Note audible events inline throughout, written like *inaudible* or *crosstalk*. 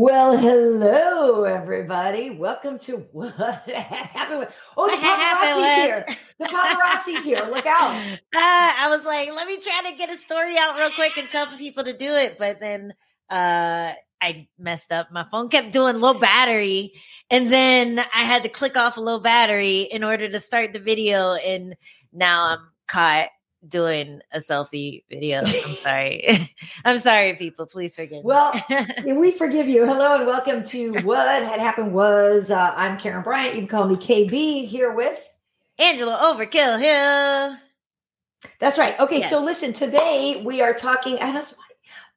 Well, hello, everybody. Welcome to *laughs* what happened. With, oh, the paparazzi's here. The paparazzi's here. Look *laughs* out. Uh, I was like, let me try to get a story out real quick and tell people to do it. But then uh, I messed up. My phone kept doing low battery. And then I had to click off a low battery in order to start the video. And now I'm caught doing a selfie video. I'm *laughs* sorry. *laughs* I'm sorry, people. Please forgive well, *laughs* me. we forgive you. Hello and welcome to What Had Happened Was. Uh, I'm Karen Bryant. You can call me KB here with Angela Overkill Hill. That's right. Okay, yes. so listen, today we are talking, and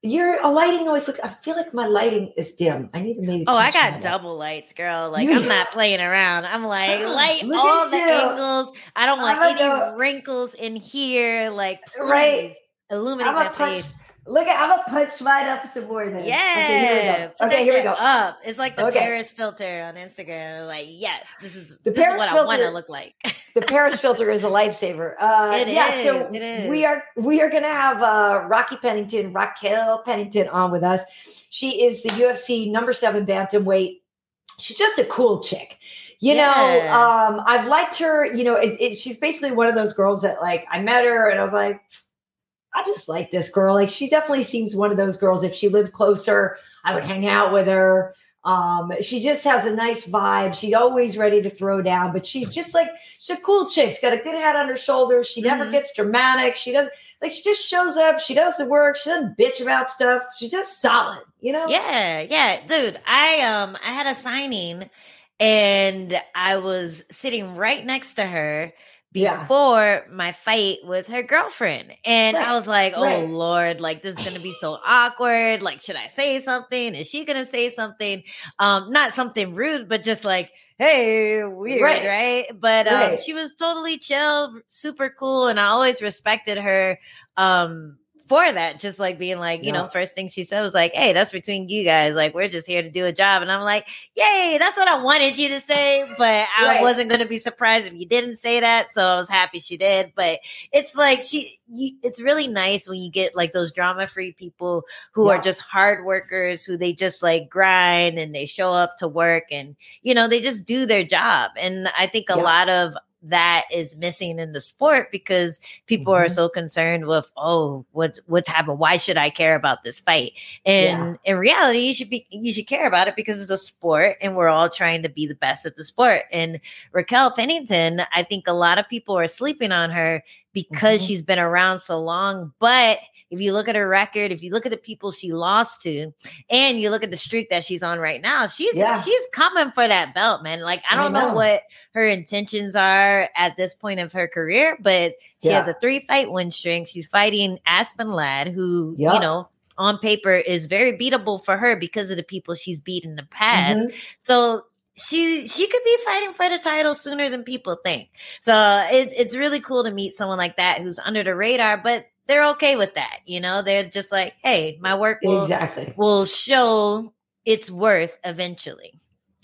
your lighting always looks. I feel like my lighting is dim. I need to maybe. Oh, I got double lights, girl. Like you, I'm not playing around. I'm like oh, light all the you. angles. I don't want any go. wrinkles in here. Like please, right, illuminate my face. Look at I'm gonna punch mine up some more then. Yeah. Okay, here we go. Okay, here we go. Up. It's like the okay. Paris filter on Instagram. Like, yes, this is the this Paris is what filter, I want to look like. *laughs* the Paris filter is a lifesaver. Uh it yeah, is, so it is. we are we are gonna have uh Rocky Pennington, Raquel Pennington on with us. She is the UFC number seven bantamweight. She's just a cool chick. You yeah. know, um, I've liked her. You know, it, it, she's basically one of those girls that like I met her and I was like, I just like this girl. Like she definitely seems one of those girls. If she lived closer, I would hang out with her. Um, she just has a nice vibe. She's always ready to throw down, but she's just like she's a cool chick. She's got a good head on her shoulders. She never mm-hmm. gets dramatic. She doesn't like she just shows up. She does the work. She doesn't bitch about stuff. She's just solid, you know? Yeah, yeah, dude. I um I had a signing and I was sitting right next to her before yeah. my fight with her girlfriend. And right. I was like, oh right. Lord, like this is gonna be so awkward. Like, should I say something? Is she gonna say something? Um, not something rude, but just like, hey, weird, right? right? But um she was totally chill, super cool, and I always respected her um for that, just like being like, you yeah. know, first thing she said was like, Hey, that's between you guys. Like, we're just here to do a job. And I'm like, Yay, that's what I wanted you to say. But I right. wasn't going to be surprised if you didn't say that. So I was happy she did. But it's like, she, you, it's really nice when you get like those drama free people who yeah. are just hard workers, who they just like grind and they show up to work and, you know, they just do their job. And I think a yeah. lot of that is missing in the sport because people mm-hmm. are so concerned with oh what's what's happened why should i care about this fight and yeah. in reality you should be you should care about it because it's a sport and we're all trying to be the best at the sport and raquel pennington i think a lot of people are sleeping on her because mm-hmm. she's been around so long. But if you look at her record, if you look at the people she lost to, and you look at the streak that she's on right now, she's yeah. she's coming for that belt, man. Like I don't I know. know. what her intentions are at this point of her career, but she yeah. has a three fight win streak. She's fighting Aspen Ladd, who you know on paper is very beatable for her because of the people she's beat in the past. Mm-hmm. So she she could be fighting for the title sooner than people think. So it's it's really cool to meet someone like that who's under the radar, but they're okay with that. You know, they're just like, hey, my work will, exactly will show its worth eventually.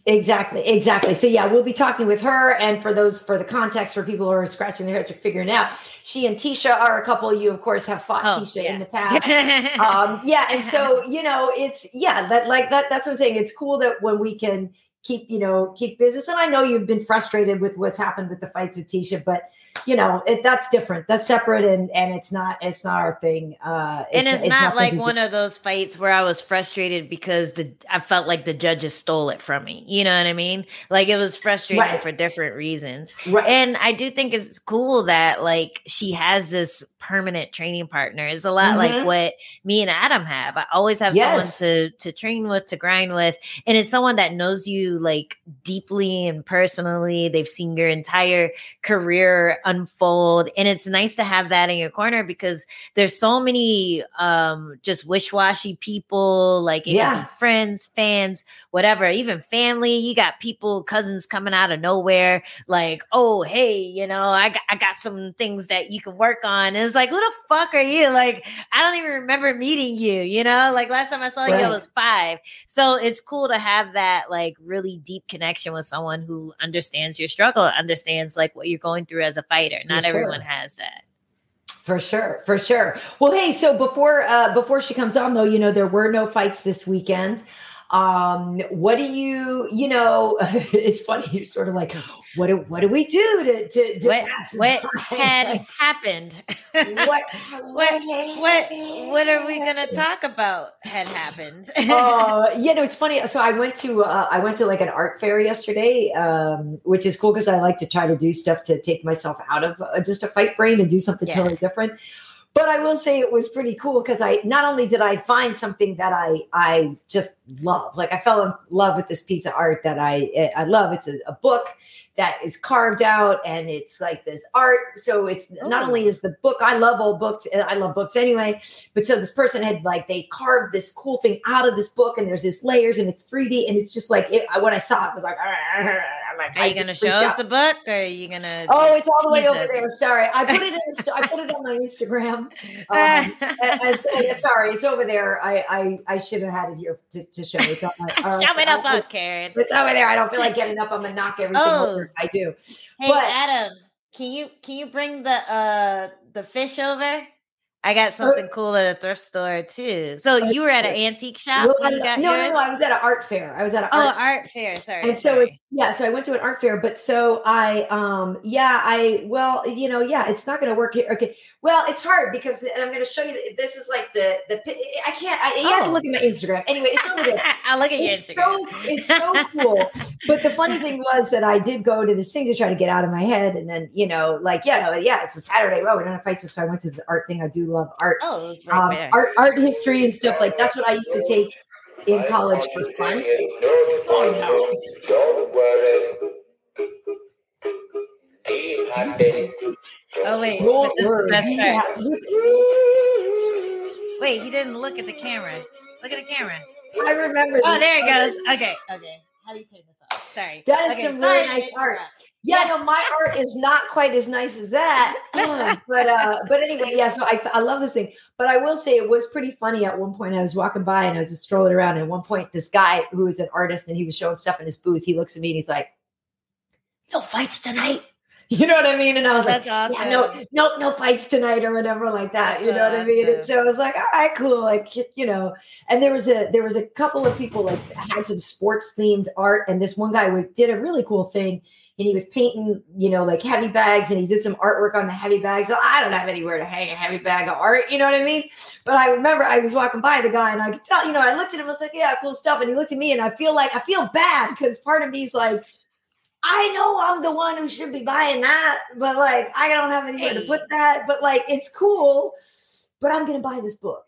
Exactly, exactly. So yeah, we'll be talking with her, and for those for the context for people who are scratching their heads or figuring out, she and Tecia are a couple. You of course have fought oh, Tecia yeah. in the past. *laughs* um, yeah, and so *laughs* you know it's yeah that like that. That's what I'm saying. It's cool that when we can keep you know keep business. And i know you've been frustrated with what's happened with the fights with tecia but you know it, that's different. That's separate and and it's not it's not our thing. Uh it's, and it's, it's not like one of those fights where i was frustrated because the i felt like the judges stole it from me. You know what i mean? Like it was frustrating right. for different reasons. Right. and i do think it's cool that like she has this permanent training partner. It's a lot mm-hmm. like what me and adam have. I always have yes. someone to to train with to grind with. And it's someone that knows you like deeply and personally. They've seen your entire career unfold. And it's nice to have that in your corner because there's so many um just wish-washy people like yeah. friends fans whatever even family. You got people cousins coming out of nowhere like oh hey you know i got, I got some things that you can work on. And it's like who the fuck are you? Like i don't even remember meeting you you know? Like last time i saw right. you i was five. So it's cool to have that like really deep connection with someone who understands your struggle understands like what you're going through as a fighter. Not for everyone has that. For sure, for sure. Well, hey, so before uh before she comes on though, you know, there were no fights this weekend. Um, what do you, you know, *laughs* it's funny. You're sort of like, what do, what do we do to, to, to what, what *laughs* had happened? what, *laughs* what, what, what are we going to talk about had happened? uh, you know, it's funny. So I went to, uh, I went to like an art fair yesterday, um, which is cool because I like to try to do stuff to take myself out of uh, just a fight brain and do something yeah. totally different but I will say it was pretty cool because I not only did I find something that I I just love, like I fell in love with this piece of art that I eh, I love. It's a, a book that is carved out and it's like this art. So it's Ooh. not only oh. is the book, I love old books, eh, I love books anyway, but so this person had like, they carved this cool thing out of this book and there's this layers and it's 3D and it's just like, it, when I saw it, I was like, *laughs* I'm like, are you going to show us the book or are you going to? Oh, it's all the way over there. Sorry. I put it in, I put it on my *laughs* Instagram. *laughs* Um, and, and yeah, sorry, it's over there. I, I, I should have had it here to, to show. It's on my, uh, *laughs* show it up, up, Karen. It's over there. I don't feel like getting up. I'm to knock everything oh. over. I do. Hey but, Adam, can you can you bring the uh the fish over? I got uh, something cool at a thrift store too. So you were at an antique shop? Well, no, no, no, I was at an art fair. I was at an oh, art, art fair. Sorry. And so yeah, so I went to an art fair, but so I um yeah, I well, you know, yeah, it's not going to work here. Okay. Well, it's hard because and I'm going to show you this is like the the I can't I, you oh. have to oh. look at my Instagram. Anyway, it's over there. *laughs* I'll look at your Instagram. So, it's so cool. *laughs* but the funny thing was that I did go to this thing to try to get out of my head and then, you know, like yeah, yeah, it's a Saturday. Well, we don't have fights so I went to the art thing. I do love art. Oh, right um, art art history and stuff like that's what I used to take in college for fun. Oh. Oh wait, this is the best part. Wait, he didn't look at the camera. Look at the camera. I remember. Oh, there it goes. Okay, okay. How do you turn this off? Sorry. That is okay, some really nice art. Yeah, no, my art is not quite as nice as that. *laughs* but uh, but anyway, yeah. So I, I love this thing. But I will say it was pretty funny. At one point, I was walking by and I was just strolling around. And at one point, this guy who was an artist and he was showing stuff in his booth. He looks at me and he's like, "No fights tonight." *laughs* You know what I mean? And I was That's like, awesome. yeah, no, no, no fights tonight or whatever like that. That's you know awesome. what I mean? And so I was like, all right, cool. Like, you know, and there was a there was a couple of people like had some sports themed art, and this one guy did a really cool thing. And he was painting, you know, like heavy bags, and he did some artwork on the heavy bags. I don't have anywhere to hang a heavy bag of art, you know what I mean? But I remember I was walking by the guy, and I could tell, you know, I looked at him, I was like, yeah, cool stuff. And he looked at me, and I feel like I feel bad because part of me's like, I know I'm the one who should be buying that, but like I don't have anywhere hey. to put that. But like it's cool, but I'm gonna buy this book.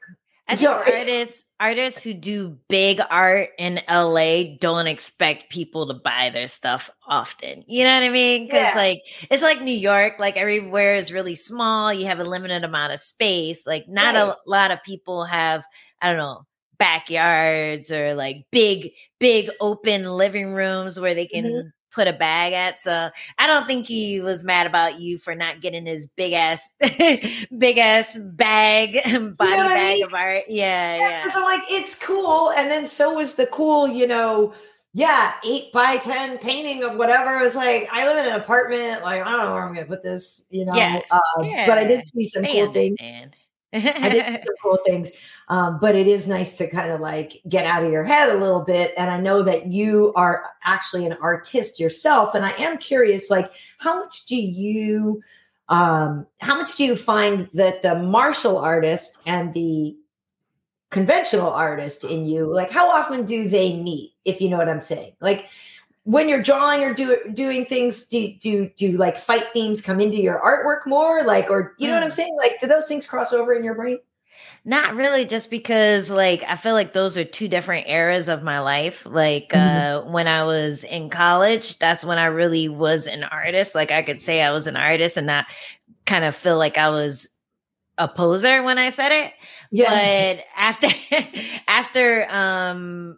I think artists artists who do big art in LA don't expect people to buy their stuff often. You know what I mean? Because yeah. like it's like New York, like everywhere is really small. You have a limited amount of space. Like not right. a lot of people have, I don't know, backyards or like big, big open living rooms where they can mm-hmm put a bag at. So I don't think he was mad about you for not getting his big ass, *laughs* big ass bag, body *laughs* you know bag I mean? of art. Yeah, yeah. yeah. So like it's cool, and then so was the cool, you know. Yeah, eight by ten painting of whatever. It's like I live in an apartment. Like I don't know where I'm gonna put this, you know. Yeah, uh, yeah. But I did see some they cool understand. things. I did *laughs* cool things. Um, but it is nice to kind of like get out of your head a little bit. And I know that you are actually an artist yourself. And I am curious, like, how much do you um, how much do you find that the martial artist and the conventional artist in you, like how often do they meet, if you know what I'm saying? Like when you're drawing or do, doing things, do, do, do like fight themes come into your artwork more? Like, or you know what I'm mm. saying? Like, do those things cross over in your brain? Not really, just because like I feel like those are two different eras of my life. Like mm-hmm. uh when I was in college, that's when I really was an artist. Like I could say I was an artist and not kind of feel like I was a poser when I said it. Yeah. But after *laughs* after um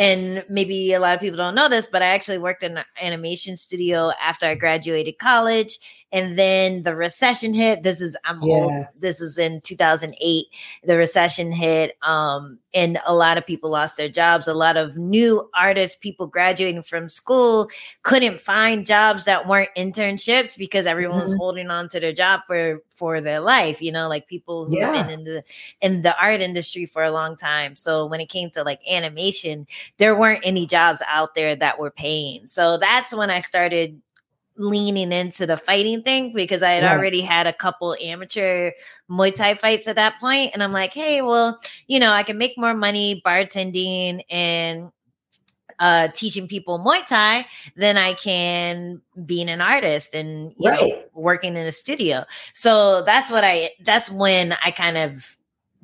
and maybe a lot of people don't know this, but I actually worked in an animation studio after I graduated college. And then the recession hit. This is I'm yeah. old. This is in 2008. The recession hit. Um, and a lot of people lost their jobs. A lot of new artists, people graduating from school, couldn't find jobs that weren't internships because everyone mm-hmm. was holding on to their job for for their life. You know, like people who've yeah. been in the in the art industry for a long time. So when it came to like animation, there weren't any jobs out there that were paying. So that's when I started leaning into the fighting thing because I had right. already had a couple amateur Muay Thai fights at that point, and I'm like, hey, well, you know, I can make more money bartending and uh, teaching people Muay Thai than I can being an artist and you right. know working in a studio. So that's what I. That's when I kind of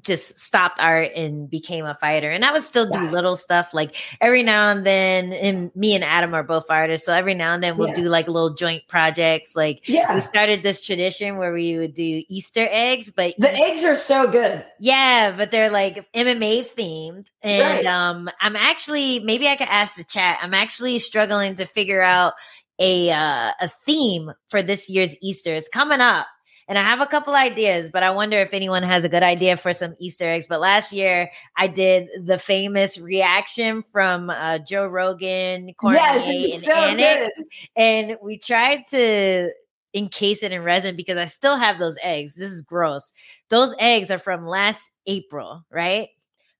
just stopped art and became a fighter. And I would still do yeah. little stuff like every now and then. And me and Adam are both artists, so every now and then we'll yeah. do like little joint projects. Like yeah. we started this tradition where we would do Easter eggs, but the eggs are so good. Yeah, but they're like MMA themed, and right. um, I'm actually maybe I could ask the chat. I'm actually struggling to figure out a uh, a theme for this year's Easter. It's coming up and I have a couple ideas, but I wonder if anyone has a good idea for some Easter eggs. But last year I did the famous reaction from uh, Joe Rogan, Cormier, yes, and so Anik, and we tried to encase it in resin because I still have those eggs. This is gross. Those eggs are from last April, right?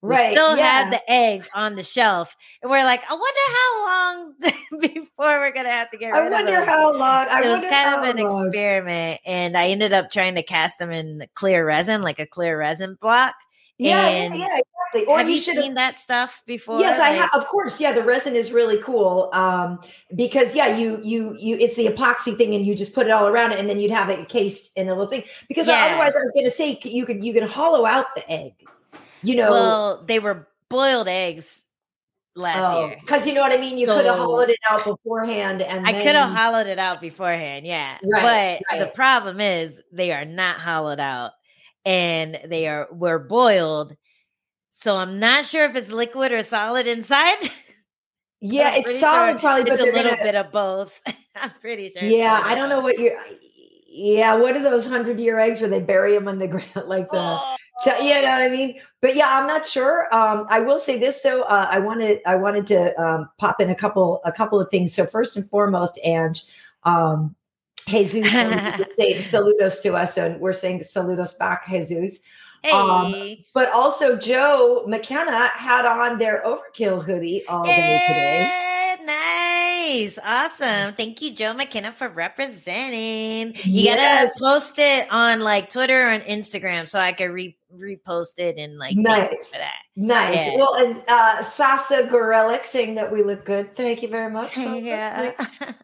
Right. We still yeah. have the eggs on the shelf. And we're like, I wonder how long *laughs* before we're gonna have to get rid I wonder how long. I it was kind of an long. experiment. And I ended up trying to cast them in clear resin, like a clear resin block. Yeah, yeah, yeah, exactly. Or have you, you seen that stuff before? Yes, like, I have. Of course, yeah. The resin is really cool um, because yeah, you you you it's the epoxy thing, and you just put it all around it, and then you'd have it cased in a little thing. Because yeah. otherwise, I was going to say you could you can hollow out the egg you know, well, they were boiled eggs last oh, year. Because you know what I mean? You so, could have hollowed it out beforehand. And I could have hollowed it out beforehand, yeah. Right, but right. the problem is they are not hollowed out and they are were boiled. So I'm not sure if it's liquid or solid inside. *laughs* Yeah, it's solid sure probably, but it's a little gonna... bit of both. *laughs* I'm pretty sure. Yeah, I don't know what you're yeah, what are those hundred year eggs where they bury them in the *laughs* ground like the oh. You know what I mean? But yeah, I'm not sure. Um, I will say this though. Uh, I wanted I wanted to um, pop in a couple a couple of things. So first and foremost, and um, Jesus *laughs* say saludos to us, and we're saying saludos back, Jesus. Um, hey. Um, but also Joe McKenna had on their overkill hoodie all day today. Nice. Nice. Awesome. Thank you, Joe McKenna, for representing. You yes. gotta post it on like Twitter and Instagram so I can re- repost it and like nice for that. Nice. Yeah. Well, and uh, Sasa Gorelik saying that we look good. Thank you very much. Sasa. Yeah.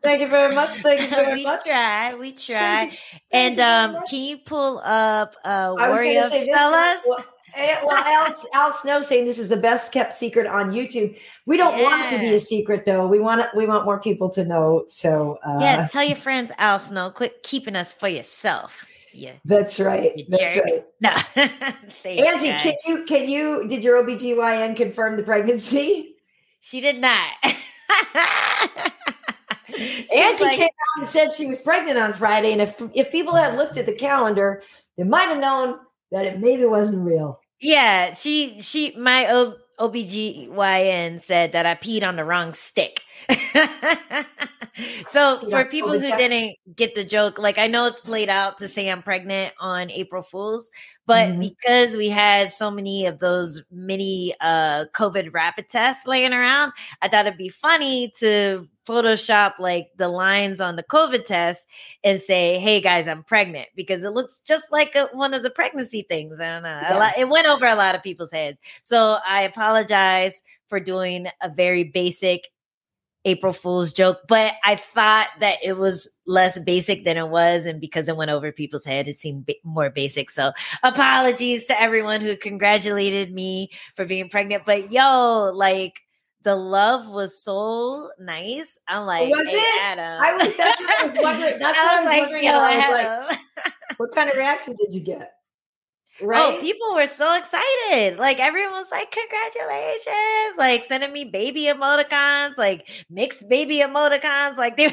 Thank *laughs* you very much. Thank you very we much. We try. We try. and um, can you pull up uh, Warrior Fellas? Well, Eh, well, Al, Al Snow saying this is the best kept secret on YouTube. We don't yeah. want it to be a secret, though. We want it, we want more people to know. So uh, yeah, tell your friends, Al Snow. Quit keeping us for yourself. Yeah, that's right. You that's jerk. right. No, *laughs* Angie, guys. can you can you did your OBGYN confirm the pregnancy? She did not. *laughs* Angie like, came out and said she was pregnant on Friday, and if if people had looked at the calendar, they might have known that it maybe wasn't real. Yeah, she she my o, OBGYN said that I peed on the wrong stick. *laughs* *laughs* so for people who didn't get the joke, like I know it's played out to say I'm pregnant on April Fools, but mm-hmm. because we had so many of those mini uh COVID rapid tests laying around, I thought it'd be funny to Photoshop like the lines on the COVID test and say, "Hey guys, I'm pregnant," because it looks just like a, one of the pregnancy things. I don't know. Yeah. Lot, it went over a lot of people's heads, so I apologize for doing a very basic April Fool's joke, but I thought that it was less basic than it was. And because it went over people's head, it seemed b- more basic. So apologies to everyone who congratulated me for being pregnant. But yo, like, the love was so nice. I'm like, was hey, it? Adam. I was. That's what I was wondering. *laughs* That's I what I was like, wondering. Yo, I was like, *laughs* what kind of reaction did you get? Oh, right? Oh, people were so excited. Like everyone was like, congratulations, like sending me baby emoticons, like mixed baby emoticons. Like they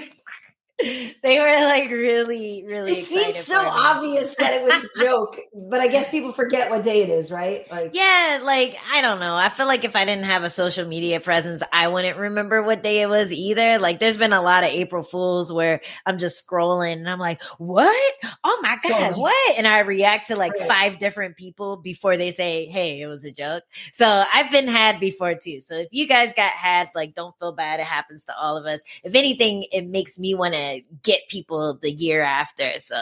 *laughs* they were like really, really. It seemed so obvious that it was a *laughs* joke, but I guess people forget what day it is, right? Like, yeah, like I don't know. I feel like if I didn't have a social media presence, I wouldn't remember what day it was either. Like, there's been a lot of April Fools where I'm just scrolling and I'm like, "What? Oh my god, what?" And I react to like right. five different people before they say, "Hey, it was a joke." So I've been had before too. So if you guys got had, like, don't feel bad. It happens to all of us. If anything, it makes me want to get people the year after. So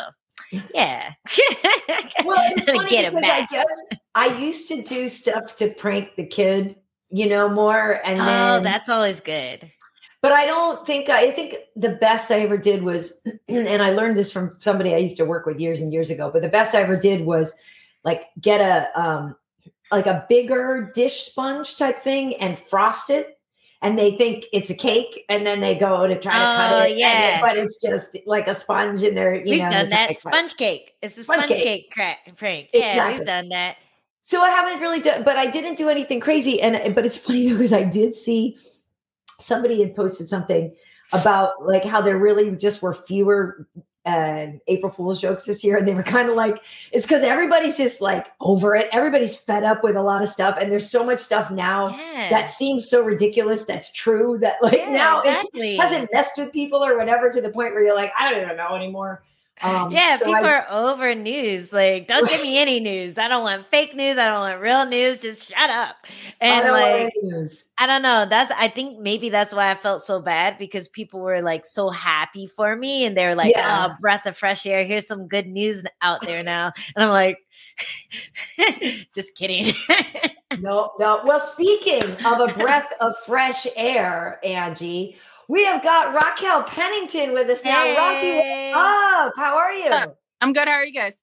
yeah. *laughs* well, it's funny get because I guess I used to do stuff to prank the kid, you know, more. And oh, then, that's always good. But I don't think I think the best I ever did was, *clears throat* and I learned this from somebody I used to work with years and years ago. But the best I ever did was like get a um like a bigger dish sponge type thing and frost it and they think it's a cake and then they go to try to oh, cut it. Yeah. but it's just like a sponge in there. We've know, done that sponge cake. It's a sponge, sponge cake. cake prank. Yeah, exactly. we've done that. So I haven't really done, but I didn't do anything crazy. And but it's *laughs* funny though, because I did see somebody had posted something about like how there really just were fewer uh, April Fool's jokes this year, and they were kind of like, it's because everybody's just like over it. Everybody's fed up with a lot of stuff, and there's so much stuff now yeah. that seems so ridiculous that's true that like yeah, now exactly. it hasn't messed with people or whatever to the point where you're like, I don't even know anymore. Um, yeah, so people I, are over news. Like, don't give me any news. I don't want fake news. I don't want real news. Just shut up. And I like, I don't know. That's I think maybe that's why I felt so bad because people were like so happy for me, and they're like, yeah. "Oh, breath of fresh air. Here's some good news out there now." And I'm like, *laughs* just kidding. *laughs* no, no. Well, speaking of a breath of fresh air, Angie we have got Raquel Pennington with us now. Hey. Rocky, up? How are you? Uh, I'm good. How are you guys?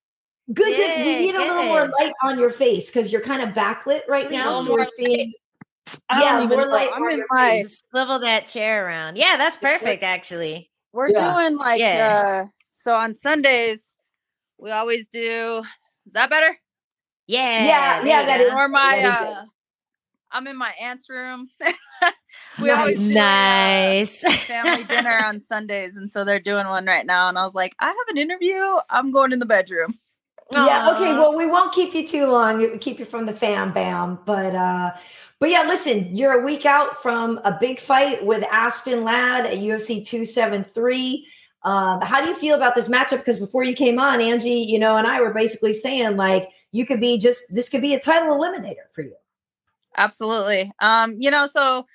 Good. good. We need a little more light on your face because you're kind of backlit right now. So we're seeing. Yeah, more light. I'm in my swivel that chair around. Yeah, that's perfect. Actually, we're yeah. doing like yeah. uh so on Sundays. We always do. Is that better? Yeah, yeah, yeah. That is. Or my uh, I'm in my aunt's room. *laughs* we nice. always do nice family dinner on Sundays, and so they're doing one right now. And I was like, I have an interview. I'm going in the bedroom. Aww. *laughs* Yeah. Okay. Well, we won't keep you too long. It would keep you from the fam bam, but uh, but yeah. Listen, you're a week out from a big fight with Aspen Ladd at UFC 273. Um, how do you feel about this matchup? Because before you came on, Angie, you know, and I were basically saying like you could be just this could be a title eliminator for you. Absolutely. Um, you know, so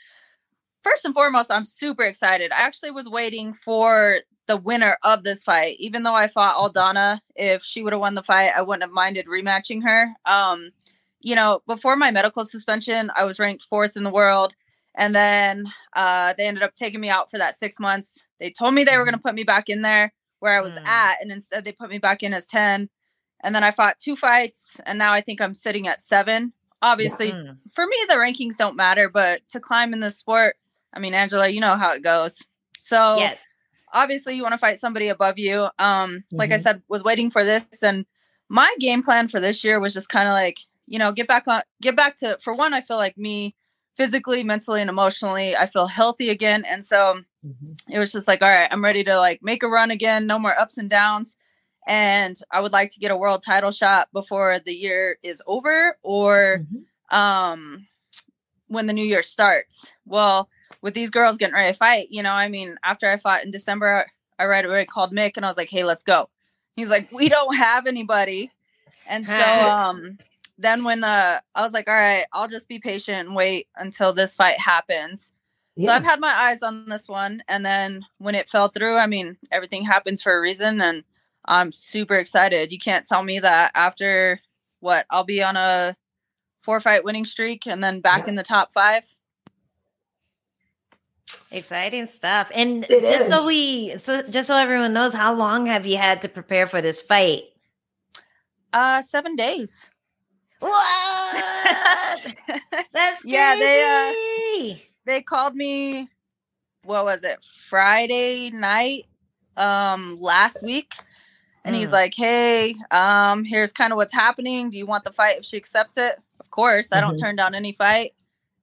first and foremost, I'm super excited. I actually was waiting for the winner of this fight. Even though I fought Aldana, if she would have won the fight, I wouldn't have minded rematching her. Um, you know, before my medical suspension, I was ranked fourth in the world. And then uh, they ended up taking me out for that six months. They told me they were going to mm-hmm. put me back in there where I was mm. at. And instead, they put me back in as 10. And then I fought two fights. And now I think I'm sitting at seven obviously yeah. Mm. for me the rankings don't matter but to climb in the sport i mean angela you know how it goes so yes obviously you want to fight somebody above you um mm-hmm. like i mm-hmm. said was waiting for this and my game plan for this year was just kind of like you know get back on get back to for one i feel like me physically mentally and emotionally i feel healthy again and so mm-hmm. it was just like all right i'm ready to like make a run again no more ups and downs and I would like to get a world title shot before the year is over or mm-hmm. um when the new year starts. Well, with these girls getting ready to fight, you know, I mean, after I fought in December, I right away called Mick and I was like, "Hey, let's go." He's like, "We don't have anybody," and so *laughs* um then when uh I was like, "All right, I'll just be patient and wait until this fight happens." Yeah. So I've had my eyes on this one, and then when it fell through, I mean, everything happens for a reason, and I'm super excited. You can't tell me that after what I'll be on a four fight winning streak and then back yeah. in the top five. Exciting stuff. And it just is. so we so just so everyone knows, how long have you had to prepare for this fight? Uh seven days. What? *laughs* That's crazy. Yeah, they uh, they called me what was it? Friday night um last week and he's hmm. like, "Hey, um, here's kind of what's happening. Do you want the fight if she accepts it?" Of course, I don't mm-hmm. turn down any fight.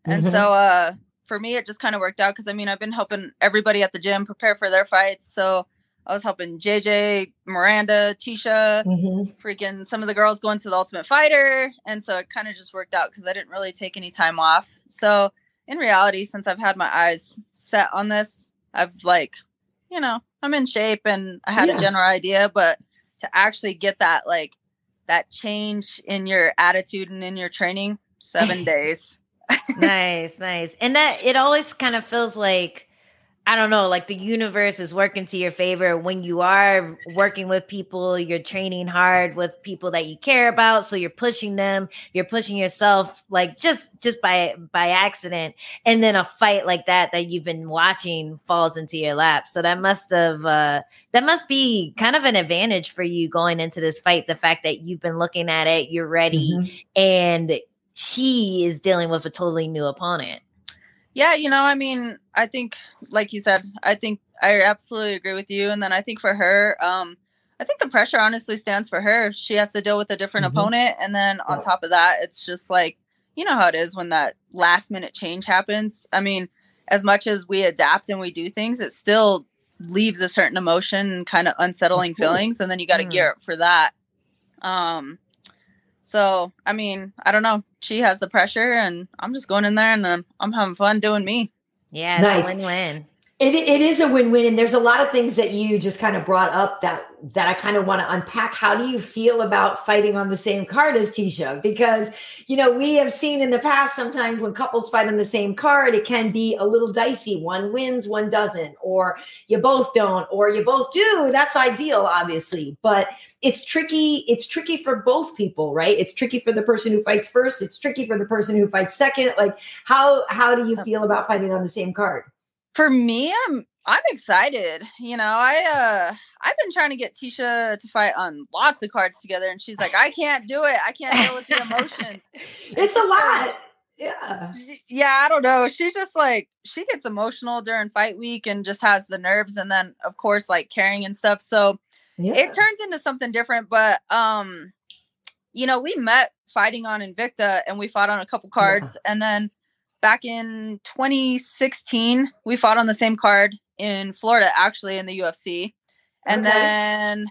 And mm-hmm. so uh for me it just kind of worked out cuz I mean, I've been helping everybody at the gym prepare for their fights. So I was helping JJ, Miranda, Tecia, mm-hmm. freaking some of the girls going to the Ultimate Fighter. And so it kind of just worked out because I didn't really take any time off. So in reality, since I've had my eyes set on this, I've like, you know, I'm in shape and I had yeah. a general idea, but to actually get that like that change in your attitude and in your training, seven *laughs* days. *laughs* nice, nice. And that it always kind of feels like I don't know, like the universe is working to your favor when you are working with people, you're training hard with people that you care about, so you're pushing them, you're pushing yourself like just just by by accident. And then a fight like that that you've been watching falls into your lap. So that must have uh that must be kind of an advantage for you going into this fight, the fact that you've been looking at it, you're ready mm-hmm. and she is dealing with a totally new opponent. Yeah, you know, I mean, I think, like you said, I think I absolutely agree with you. And then I think for her, um, I think the pressure honestly stands for her. She has to deal with a different mm-hmm. opponent. And then on top of that, it's just like, you know how it is when that last minute change happens. I mean, as much as we adapt and we do things, it still leaves a certain emotion and kind of unsettling of feelings. And then you got to mm. gear up for that. Um, so, I mean, I don't know. She has the pressure, and I'm just going in there and I'm, I'm having fun doing me. Yeah, nice. win win. It, it is a win-win and there's a lot of things that you just kind of brought up that that I kind of want to unpack. How do you feel about fighting on the same card as Tecia? Because you know, we have seen in the past sometimes when couples fight on the same card, it can be a little dicey. One wins, one doesn't, or you both don't, or you both do. That's ideal, obviously, but it's tricky. It's tricky for both people, right? It's tricky for the person who fights first. It's tricky for the person who fights second. Like, how how do you Absolutely. feel about fighting on the same card? For me, I'm I'm excited. You know, I uh I've been trying to get Tecia to fight on lots of cards together, and she's like, I can't do it. I can't deal with the emotions. *laughs* it's a lot. Yeah. Yeah, I don't know. She's just like she gets emotional during fight week and just has the nerves and then of course like carrying and stuff. So yeah. it turns into something different. But um, you know, we met fighting on Invicta and we fought on a couple cards yeah. and then back in 2016, we fought on the same card in Florida, actually in the UFC. And okay. then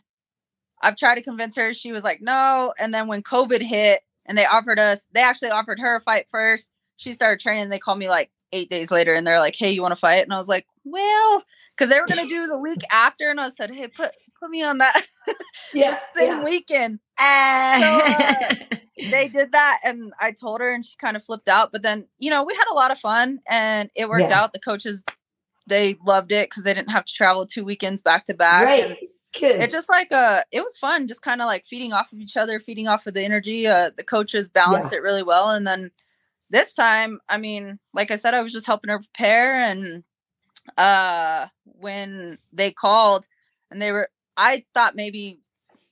I've tried to convince her. She was like, no. And then when COVID hit and they offered us, they actually offered her a fight first. She started training. They called me like eight days later and they're like, hey, you want to fight? And I was like, well, because they were going to do the week after. And I said, hey, put, put me on that *laughs* yeah, same yeah. weekend. Uh, so, uh, *laughs* they did that and I told her and she kind of flipped out. But then, you know, we had a lot of fun and it worked yeah. out. The coaches they loved it because they didn't have to travel two weekends back to back. Right. It's just like uh it was fun, just kind of like feeding off of each other, feeding off of the energy. Uh the coaches balanced yeah. it really well. And then this time, I mean, like I said, I was just helping her prepare and uh when they called and they were I thought maybe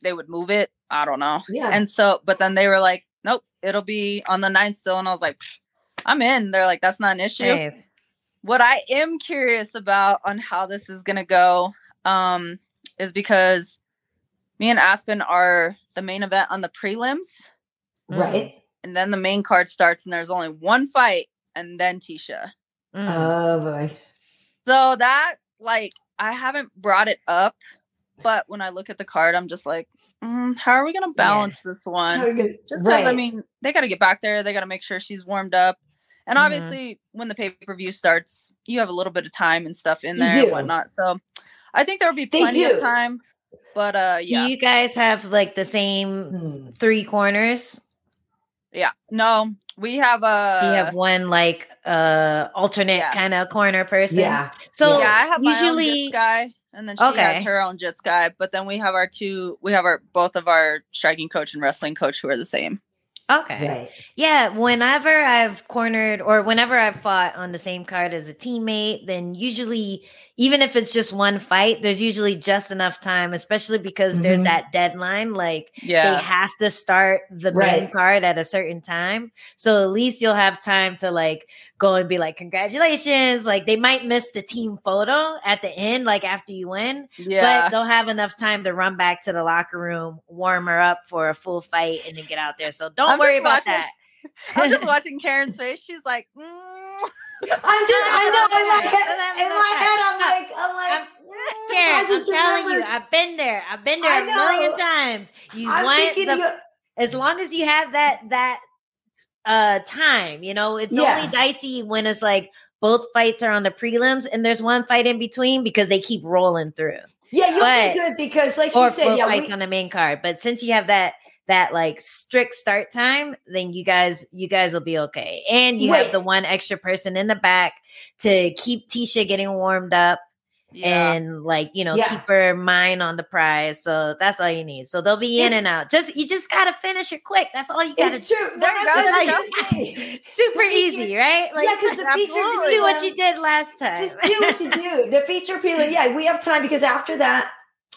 they would move it. I don't know. Yeah. And so, but then they were like, nope, it'll be on the ninth still. And I was like, I'm in. They're like, that's not an issue. Nice. What I am curious about on how this is going to go um, is because me and Aspen are the main event on the prelims. Right. And then the main card starts, and there's only one fight, and then Tecia. Mm. Oh, boy. So that, like, I haven't brought it up but when I look at the card, I'm just like, mm, how are we going to balance yeah. this one? Gonna, just because, right. I mean, they got to get back there. They got to make sure she's warmed up. And mm-hmm. obviously, when the pay per view starts, you have a little bit of time and stuff in there and whatnot. So I think there will be plenty of time. But uh, yeah. Do you guys have like the same hmm. three corners? Yeah. No, we have a. Do you have one like uh alternate yeah. kind of corner person? Yeah. So yeah, I have usually guy and then she okay. has her own jits guy. But then we have our two, we have our both of our striking coach and wrestling coach who are the same. Okay. Right. Yeah. Whenever I've cornered or whenever I've fought on the same card as a teammate, then usually even if it's just one fight, there's usually just enough time, especially because mm-hmm. there's that deadline. Like yeah. they have to start the right. main card at a certain time. So at least you'll have time to like go and be like, congratulations. Like they might miss the team photo at the end, like after you win. Yeah. But they'll have enough time to run back to the locker room, warm her up for a full fight, and then get out there. So don't I'm worry about watching, that. *laughs* I'm just *laughs* watching Karen's face. She's like, mm. I'm just, I know in my head, in my head, I'm like, I'm like, I'm, I just I'm telling you, I've been there. I've been there a million times. You I'm want the, you, as long as you have that that uh time, you know, it's yeah. only dicey when it's like both fights are on the prelims and there's one fight in between because they keep rolling through. Yeah, you'll but, be good because, like you said, yeah, fights we, on the main card. But since you have that that like strict start time, then you guys you guys will be okay. And you have the one extra person in the back to keep Tecia getting warmed up. Yeah. and like you know yeah. keep her mind on the prize. So that's all you need. So they'll be in it's, and out. Just you just gotta finish it quick. That's all you gotta it's true. do. like, *laughs* super easy right? Like yeah, because *laughs* the feature just do what um, you did last time. just do what you do. The feature *laughs* peeling yeah we have time because after that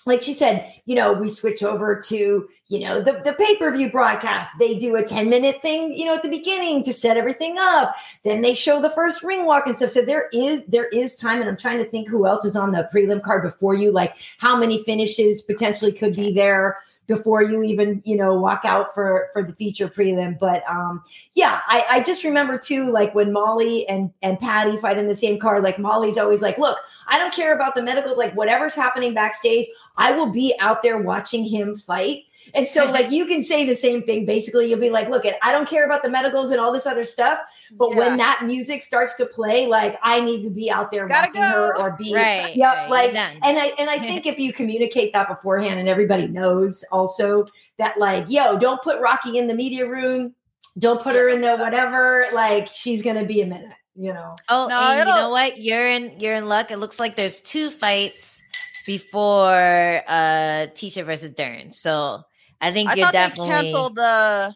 like she said, you know, we switch over to, you know, the, the pay-per-view broadcast. They do a 10 minute thing, you know, at the beginning to set everything up. Then they show the first ring walk and stuff. So there is, there is time. And I'm trying to think who else is on the prelim card before you, like how many finishes potentially could be there before you even you know walk out for for the feature prelim but um yeah i i just remember too like when molly and and paddy fight in the same car like molly's always like look i don't care about the medicals like whatever's happening backstage I will be out there watching him fight. And so, *laughs* like, you can say the same thing. Basically, you'll be like, look, I don't care about the medicals and all this other stuff. But yeah. when that music starts to play, like, I need to be out there Gotta watching go. her or be, right. Yep. Right. Like, and I, and I think if you communicate that beforehand and everybody knows also that, like, yo, don't put Rocky in the media room. Don't put her in the whatever. Like, she's going to be a minute, you know? Oh, no, you know what? You're in, you're in luck. It looks like there's two fights before uh Tecia versus Dern. So I think I you're definitely canceled the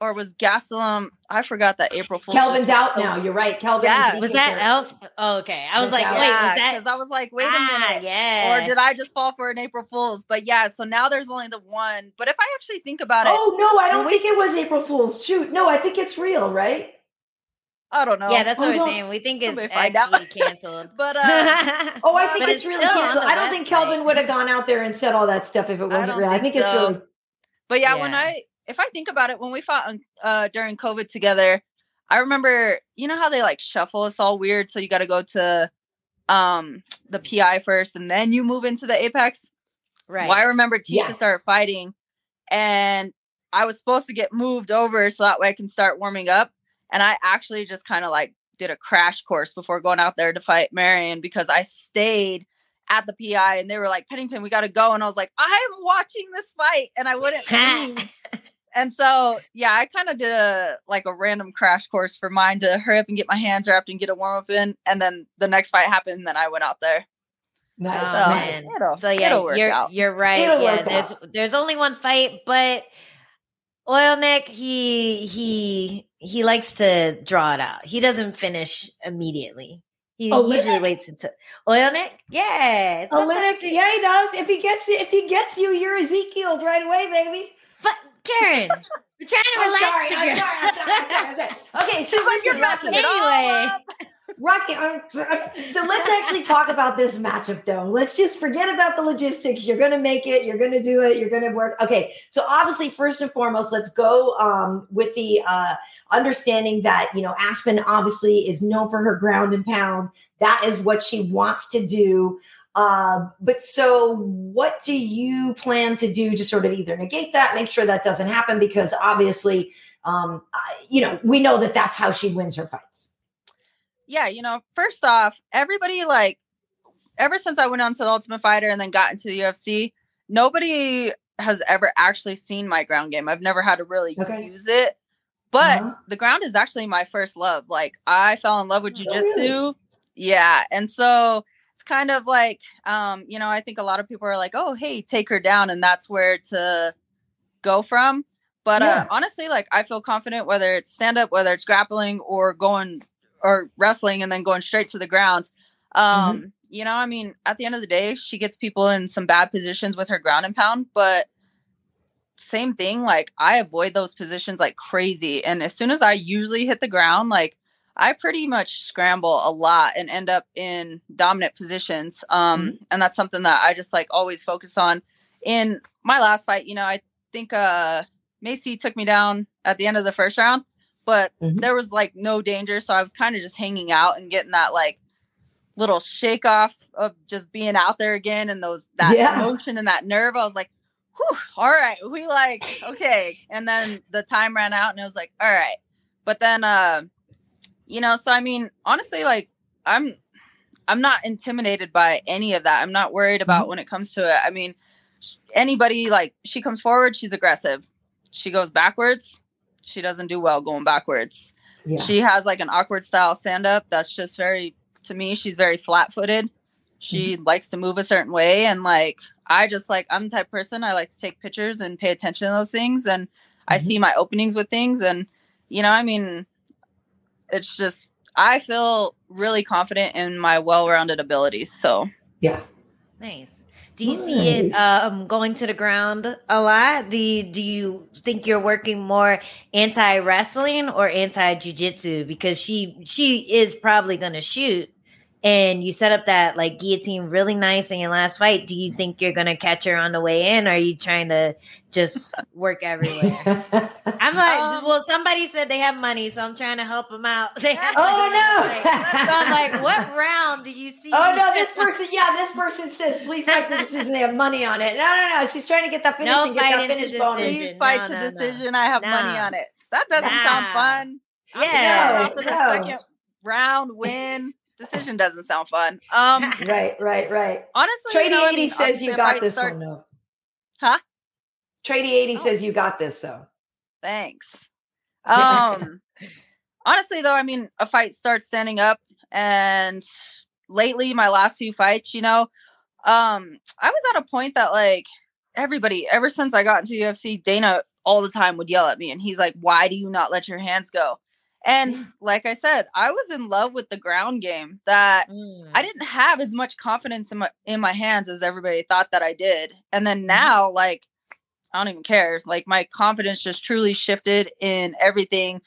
or was Gastelum? I forgot that April Fool's. Kelvin's out now. You're right. Kelvin. Yeah. Was that Elf? Oh, okay. I was like, out. wait, yeah, was that? Because I was like, wait ah, a minute. Yeah. Or did I just fall for an April Fool's? But yeah, so now there's only the one. But if I actually think about it. Oh, no, I don't think it was April Fool's. Shoot. No, I think it's real, right? I don't know. Yeah, that's what oh, we're saying. We think it's actually *laughs* canceled. but uh, oh, I think it's, it's really canceled. I don't think Kelvin would have gone out there and said all that stuff if it wasn't I real. I think so. it's really. But yeah, yeah, when I if I think about it, when we fought uh, during COVID together, I remember you know how they like shuffle us all weird, so you got to go to um the PI first, and then you move into the Apex. Right. Well, I remember Tecia yeah. started fighting, and I was supposed to get moved over so that way I can start warming up and I actually just kind of like did a crash course before going out there to fight Marion because I stayed at the PI and they were like, Pennington, we got to go. And I was like, I'm watching this fight. And I wouldn't *laughs* leave. And so, yeah, I kind of did a like a random crash course for mine to hurry up and get my hands wrapped and get a warm up in. And then the next fight happened. And then I went out there. Nice. So, oh, man. so yeah, you're, out. you're right. It'll yeah, there's, out. there's only one fight, but Oleinik, he he he likes to draw it out. He doesn't finish immediately. He oh, usually waits until Oleinik. Yeah. Oh, Oleinik. Yeah, he does. If he gets it, if he gets you, you're Ezekiel right away, baby. Karen, *laughs* we're trying to relax. I'm sorry, I'm sorry, I'm sorry, I'm sorry, *laughs* Okay, she's like you're messing it anyway. Rocky, I'm, so let's actually talk about this matchup though. Let's just forget about the logistics. You're going to make it. You're going to do it. You're going to work. Okay. So obviously, first and foremost, let's go um, with the uh, understanding that, you know, Aspen obviously is known for her ground and pound. That is what she wants to do. Uh, but so, what do you plan to do to sort of either negate that, make sure that doesn't happen? Because obviously, um, you know, we know that that's how she wins her fights yeah, you know, first off, everybody like ever since I went on to the Ultimate Fighter and then got into the UFC, nobody has ever actually seen my ground game. I've never had to really okay. use it. But uh-huh. the ground is actually my first love. Like I fell in love with jujitsu. Oh, really? Yeah. And so kind of like um, you know, I think a lot of people are like, "Oh, hey, take her down." And that's where to go from. But uh, yeah. uh, honestly, like I feel confident whether it's stand up, whether it's grappling or going or wrestling and then going straight to the ground. Mm-hmm. Um, mm-hmm. you know, I mean, at the end of the day, she gets people in some bad positions with her ground and pound, but same thing, like I avoid those positions like crazy. And as soon as I usually hit the ground, like I pretty much scramble a lot and end up in dominant positions. Um, mm-hmm. and that's something that I just like always focus on. In my last fight, you know, I think uh Macy took me down at the end of the first round but mm-hmm. there was like no danger. So I was kind of just hanging out and getting that like little shake off of just being out there again and those that yeah. emotion and that nerve. I was like, Whew, all right, we like, okay. And then the time ran out and I was like, all right. But then uh, you know, so I mean, honestly, like I'm I'm not intimidated by any of that. I'm not worried about mm-hmm. when it comes to it. I mean, anybody like she comes forward, she's aggressive. She goes backwards, she doesn't do well going backwards. Yeah. She has like an awkward style stand up that's just very to me, she's very flat footed. She mm-hmm. likes to move a certain way. And like, I just like, I'm the type person I like to take pictures and pay attention to those things. And mm-hmm. I see my openings with things. And, you know, I mean, it's just, I feel really confident in my well rounded abilities. So, yeah. Nice. Do you nice. see it um, going to the ground a lot? Do you, do you think you're working more anti wrestling or anti jujitsu? Because she she is probably going to shoot, and you set up that like guillotine really nice in your last fight, do you think you're gonna catch her on the way in? Or are you trying to just work everywhere? *laughs* I'm like, um, well, somebody said they have money, so I'm trying to help them out. *laughs* They have oh no! so I'm like, what round do you see? Oh no, this person, yeah, this person says, please fight the decision. They have money on it. No, no, no. She's trying to get that finish no and get that finish bonus. Please fight no, to no, decision. I have money on it. That doesn't nah. sound fun. Yeah, no, no. second round win decision doesn't sound fun. Um, *laughs* right, right, right. Honestly, Trady you know, eighty I mean, says you got this starts... one though. Huh? Trady eighty oh. says you got this though. Thanks. *laughs* Um, honestly though, I mean, a fight starts standing up, and lately, my last few fights, you know, um, I was at a point that like everybody, ever since I got into UFC, Dana all the time would yell at me, and he's like, "Why do you not let your hands go?" And like I said, I was in love with the ground game that mm. I didn't have as much confidence in my in my hands as everybody thought that I did. And then mm-hmm. now like I don't even care. Like my confidence just truly shifted in everything.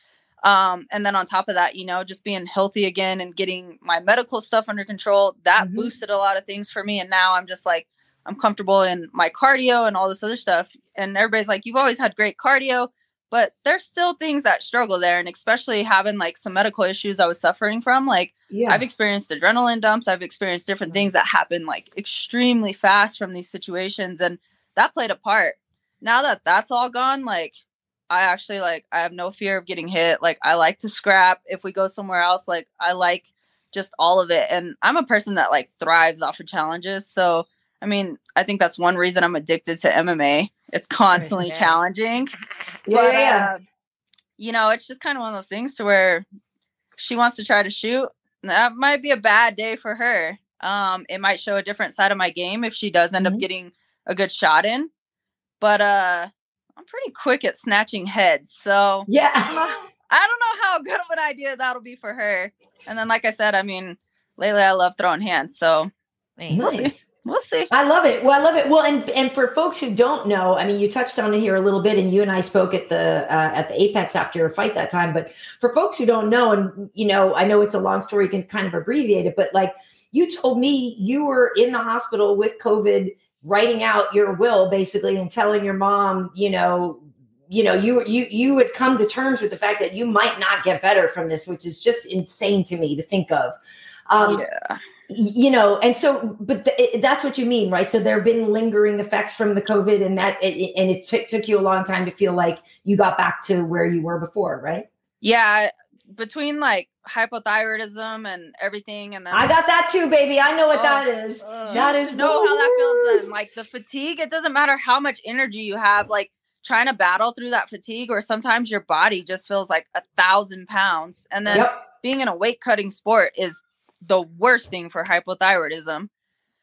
Um, and then on top of that, you know, just being healthy again and getting my medical stuff under control, that mm-hmm. boosted a lot of things for me. And now I'm just like, I'm comfortable in my cardio and all this other stuff. And everybody's like, you've always had great cardio but there's still things that struggle there and especially having like some medical issues i was suffering from like yeah. i've experienced adrenaline dumps i've experienced different things that happen like extremely fast from these situations and that played a part now that that's all gone like i actually like i have no fear of getting hit like i like to scrap if we go somewhere else like i like just all of it and i'm a person that like thrives off of challenges so I mean, I think that's one reason I'm addicted to MMA. It's constantly challenging. Yeah, but, yeah. Uh, you know, it's just kind of one of those things to where she wants to try to shoot. That might be a bad day for her. Um, it might show a different side of my game if she does end mm-hmm. up getting a good shot in. But uh I'm pretty quick at snatching heads. So yeah. I don't know how *laughs* good of an idea that'll be for her. And then like I said, I mean, lately I love throwing hands. So nice we'll see. I love it. Well, I love it. Well, and and for folks who don't know, I mean, you touched on it here a little bit, and you and I spoke at the uh, at the Apex after your fight that time. But for folks who don't know, and you know, I know it's a long story, you can kind of abbreviate it, but like you told me, you were in the hospital with COVID, writing out your will basically, and telling your mom, you know. You know, you you you would come to terms with the fact that you might not get better from this, which is just insane to me to think of. Um, yeah you know and so but it, that's what you mean right? So there have been lingering effects from the covid and that it, and it t- took you a long time to feel like you got back to where you were before right? Yeah between like hypothyroidism and everything and then i got that too baby. I know what oh, that is. Uh, that is know how that feels then like the fatigue it doesn't matter how much energy you have like trying to battle through that fatigue or sometimes your body just feels like a thousand pounds and then yep. being in a weight cutting sport is the worst thing for hypothyroidism.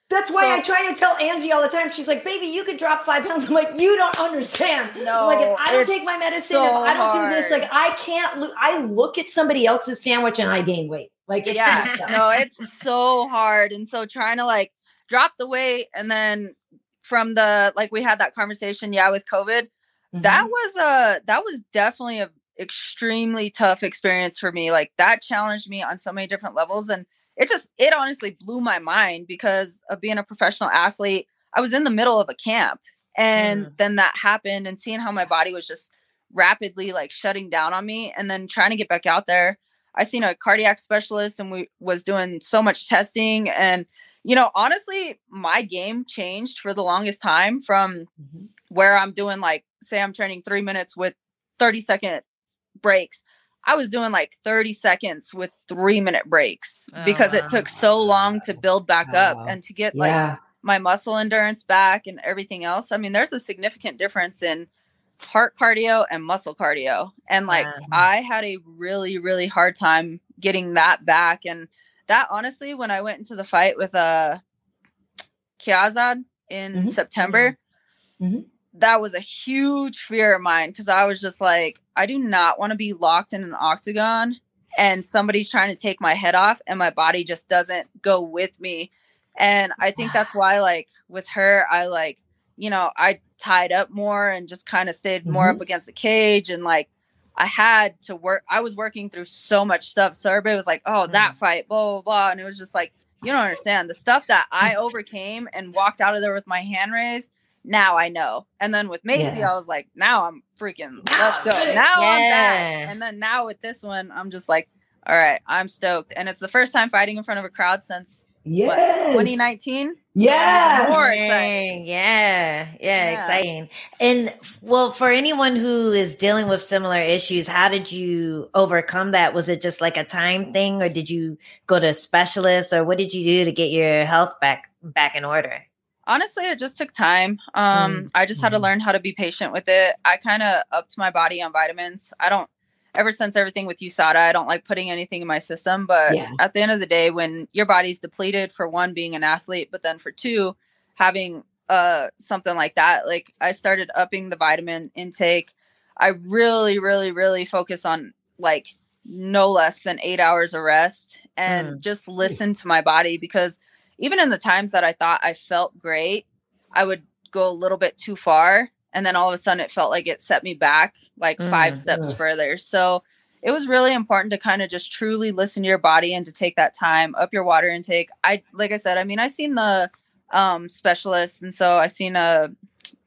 That's why so, I try to tell Angie all the time. She's like, "Baby, you could drop five pounds." I'm like, "You don't understand. No, like if I don't take my medicine, so if I don't hard. do this, like I can't. Lo- I look at somebody else's sandwich and I gain weight. Like it's yeah, no, it's so hard. And so trying to like drop the weight, and then from the like we had that conversation, yeah, with COVID, mm-hmm. that was a that was definitely a extremely tough experience for me. Like that challenged me on so many different levels, and it just it honestly blew my mind because of being a professional athlete i was in the middle of a camp and mm. then that happened and seeing how my body was just rapidly like shutting down on me and then trying to get back out there I seen a cardiac specialist and we was doing so much testing and you know, honestly, my game changed for the longest time from mm-hmm. where I'm doing like say I'm training 3 minutes with 30 second breaks. I was doing like 30 seconds with 3 minute breaks oh, because it took so long to build back up and to get like my muscle endurance back and everything else. I mean, there's a significant difference in heart cardio and muscle cardio. And like I had a really, really hard time getting that back. And that honestly, when I went into the fight with uh Kiazad in mm-hmm. September, mm-hmm. That was a huge fear of mine because I was just like, I do not want to be locked in an octagon and somebody's trying to take my head off and my body just doesn't go with me. And I think that's *sighs* why, like, with her, I like you know, I tied up more and just kind of stayed mm-hmm. more up against the cage and like I had to work. I was working through so much stuff. So everybody was like, "Oh, mm-hmm. that fight, blah blah blah," and it was just like, you don't understand the stuff that I *laughs* overcame and walked out of there with my hand raised. Now I know. And then with Macy, yeah. I was like, now I'm freaking. Let's go. Now yeah. I'm back. And then now with this one, I'm just like, all right, I'm stoked. And it's the first time fighting in front of a crowd since Yes. 2019? Yes. More exciting. Yeah. yeah. Yeah. Exciting. And well, for anyone who is dealing with similar issues, how did you overcome that? Was it just like a time thing or did you go to a specialist or what did you do to get your health back back in order? Honestly, it just took time. Um, mm. I just had to mm-hmm. learn how to be patient with it. I kind of upped my body on vitamins. I don't ever since everything with USADA, I don't like putting anything in my system. But yeah. at the end of the day, when your body's depleted for one, being an athlete, but then for two, having uh something like that, like I started upping the vitamin intake. I really, really, really focus on like no less than eight hours of rest and mm. just listen to my body because even in the times that I thought I felt great, I would go a little bit too far and then all of a sudden it felt like it set me back like five mm, steps further so it was really important to kind of just truly listen to your body and to take that time up your water intake i like i said i mean i seen the um specialists and so i seen a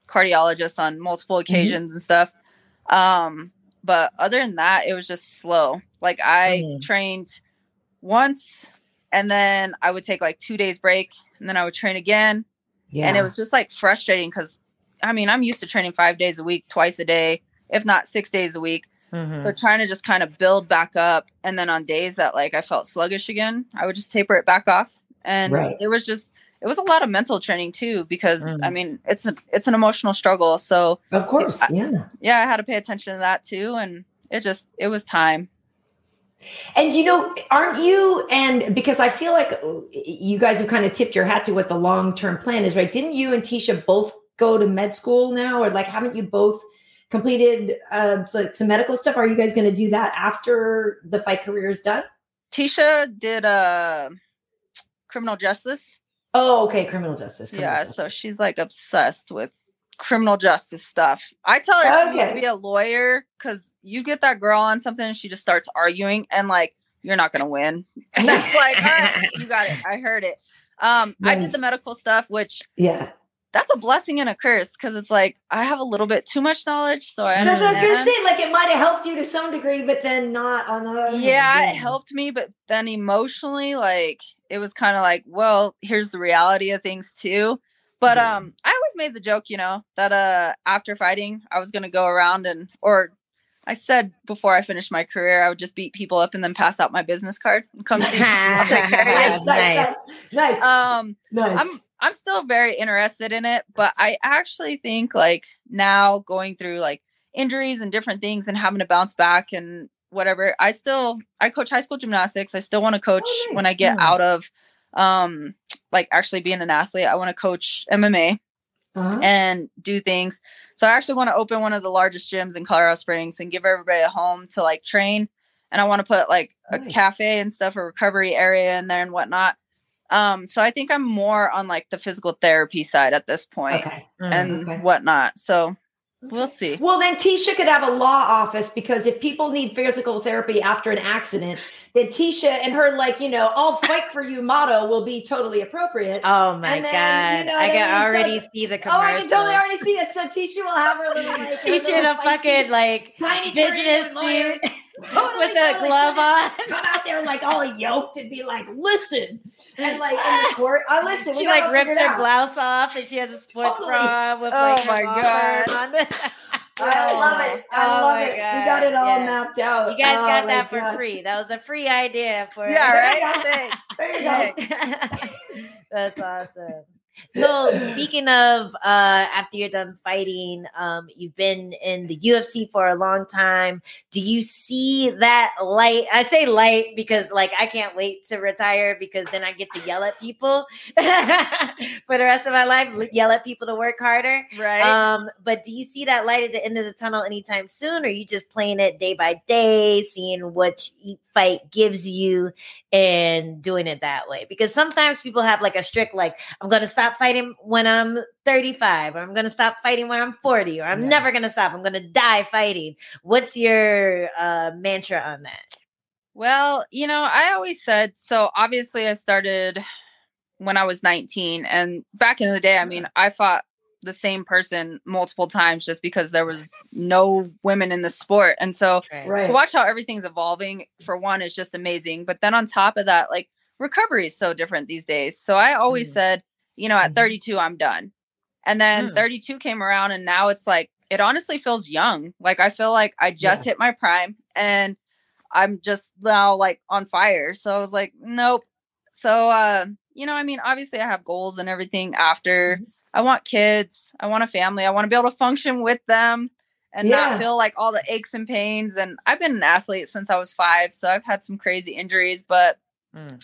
cardiologist on multiple mm-hmm. occasions mm-hmm. and stuff um but other than that it was just slow like i mm. trained once and then i would take like two days break and then i would train again yeah. and it was just like frustrating because I mean, I'm used to training five days a week, twice a day, if not six days a week. Mm-hmm. So trying to just kind of build back up. And then on days that like I felt sluggish again, I would just taper it back off. And right. it was just, it was a lot of mental training too, because mm. I mean, it's a, it's an emotional struggle. So of course, yeah. I, yeah. I had to pay attention to that too. And it just, it was time. And you know, aren't you? And because I feel like you guys have kind of tipped your hat to what the long term plan is, right? Didn't you and Tecia both go to med school now, or like haven't you both completed uh, so some medical stuff? Are you guys going to do that after the fight career is done? Tecia did uh, criminal justice. Oh, okay, criminal justice. Criminal yeah, justice. so she's like obsessed with criminal justice stuff. I tell her okay. she needs to be a lawyer because you get that girl on something and she just starts arguing and like you're not gonna win. *laughs* *laughs* And like, you got it. I heard it. Um, nice. I did the medical stuff, which yeah, that's a blessing and a curse because it's like I have a little bit too much knowledge. So I, that's what I was gonna say. Like it might have helped you to some degree, but then not on the yeah, it helped me, but then emotionally, like it was kind of like, well, here's the reality of things too. But yeah. um, I always made the joke, you know, that uh after fighting, I was gonna go around and or I said before I finished my career, I would just beat people up and then pass out my business card and come see. *laughs* nice, nice, nice. Um, nice. I'm I'm still very interested in it, but I actually think like now going through like injuries and different things and having to bounce back and whatever, I still I coach high school gymnastics. I still want to coach oh, nice. when I get yeah. out of um like actually being an athlete. I want to coach MMA uh-huh. and do things. So I actually want to open one of the largest gyms in Colorado Springs and give everybody a home to like train. And I want to put like nice. a cafe and stuff, a recovery area in there and whatnot. Um, so I think I'm more on like the physical therapy side at this point okay. mm, and okay. whatnot. So we'll see. Well, then Tecia could have a law office because if people need physical therapy after an accident, then Tecia and her like you know "I'll fight for you" motto will be totally appropriate. Oh my then, god, you know I can already so, see the commercial. Oh, I can totally already see it. So Tecia will have her little like *laughs* Tecia in a fucking like tiny business suit. *laughs* totally, with a glove on. Come out there like all yoked and be like, listen, and like in the *laughs* court, I listen. She like rips her blouse off and she has a sports totally. bra with oh like oh my god. *laughs* *laughs* I love it. I oh love it. God. We got it all yeah. mapped out. You guys oh got that for God. free. That was a free idea for Yeah, right? Thanks. There you go. That's awesome. So *laughs* speaking of uh after you're done fighting, um, you've been in the UFC for a long time. Do you see that light? I say light because like I can't wait to retire because then I get to yell at people *laughs* for the rest of my life, yell at people to work harder. Right. Um, but do you see that light at the end of the tunnel anytime soon? Or are you just playing it day by day, seeing what fight gives you and doing it that way? Because sometimes people have like a strict like, I'm gonna stop stop fighting when I'm 35, or I'm going to stop fighting when I'm 40, or I'm yeah. never going to stop. I'm going to die fighting. What's your uh, mantra on that? Well, you know, I always said so. Obviously, I started when I was 19, and back in the day, I mean, I fought the same person multiple times just because there was no women in the sport. And so right. to watch how everything's evolving for one is just amazing. But then on top of that, like recovery is so different these days. So I always mm. said you know, at mm-hmm. 32, I'm done. And then mm. 32 came around, and now it's like, it honestly feels young. Like, I feel like I just yeah. hit my prime and I'm just now like on fire. So I was like, nope. So, uh, you know, I mean, obviously, I have goals and everything after. Mm-hmm. I want kids, I want a family, I want to be able to function with them and yeah. not feel like all the aches and pains. And I've been an athlete since I was five, so I've had some crazy injuries, but mm.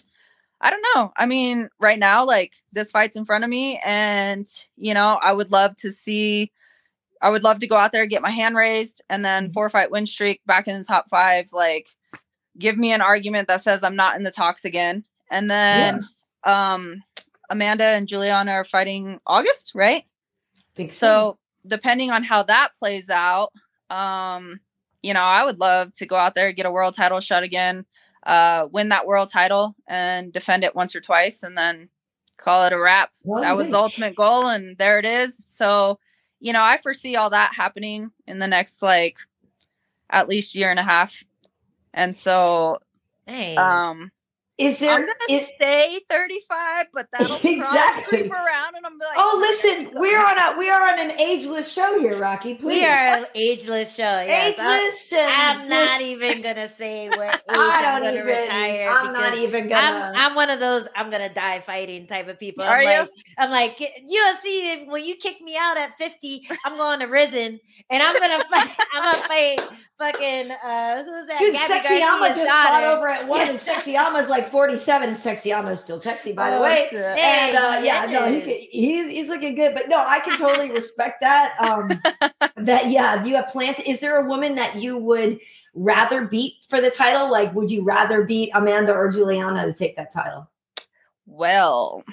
I don't know. I mean, right now, like this fight's in front of me, and you know, I would love to see. I would love to go out there, get my hand raised, and then mm-hmm. four fight win streak back in the top five. Like, give me an argument that says I'm not in the talks again. And then, yeah. um, Amanda and Juliana are fighting August, right? I think so. so. Depending on how that plays out, um, you know, I would love to go out there get a world title shot again uh, win that world title and defend it once or twice and then call it a wrap. that was the ultimate goal and there it is. So, you know, I foresee all that happening in the next like at least year and a half. And so nice. um is there? I'm gonna is, stay 35, but *laughs* that'll exactly creep around, and I'm like, oh, listen, we're on a we are on an ageless show here, Rocky. Please, we are an ageless show. Yes. Ageless, I'm, I'm just, not even gonna say what *laughs* age I don't I'm gonna even, retire. I'm not even gonna. I'm, I'm, one of those I'm gonna die fighting type of people. Are I'm you? Like, I'm like UFC. When you kick me out at 50, I'm going to Rizin, and I'm gonna *laughs* fight. I'm gonna fight fucking uh who's that? Dude, Sexyama just fought over at one, and Sexy Yama's like like 47 and sexy. is still sexy, by the oh, way. Shit. And uh, yeah, no, he, he's he's looking good. But no, I can totally *laughs* respect that. Um, *laughs* that yeah, you have plans. Is there a woman that you would rather beat for the title? Like, would you rather beat Amanda or Juliana to take that title? Well,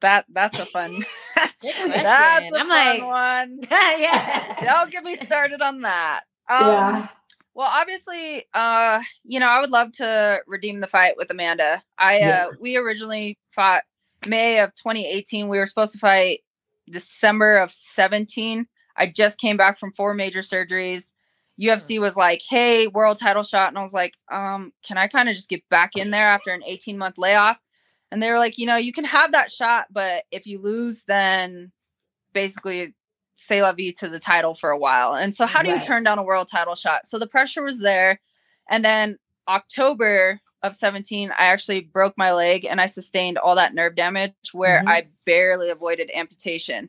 that that's a fun. *laughs* that's a I'm fun like, one. yeah, don't get me started on that. Um, yeah. Well, obviously, uh, you know, I would love to redeem the fight with Amanda. I yeah. uh we originally fought May of 2018. We were supposed to fight December of 17. I just came back from four major surgeries. UFC was like, "Hey, world title shot." And I was like, "Um, can I kind of just get back in there after an 18-month layoff?" And they were like, "You know, you can have that shot, but if you lose, then basically say la vie to the title for a while. And so, how do right. you turn down a world title shot? So the pressure was there. And then October of 17, I actually broke my leg and I sustained all that nerve damage where mm-hmm. I barely avoided amputation.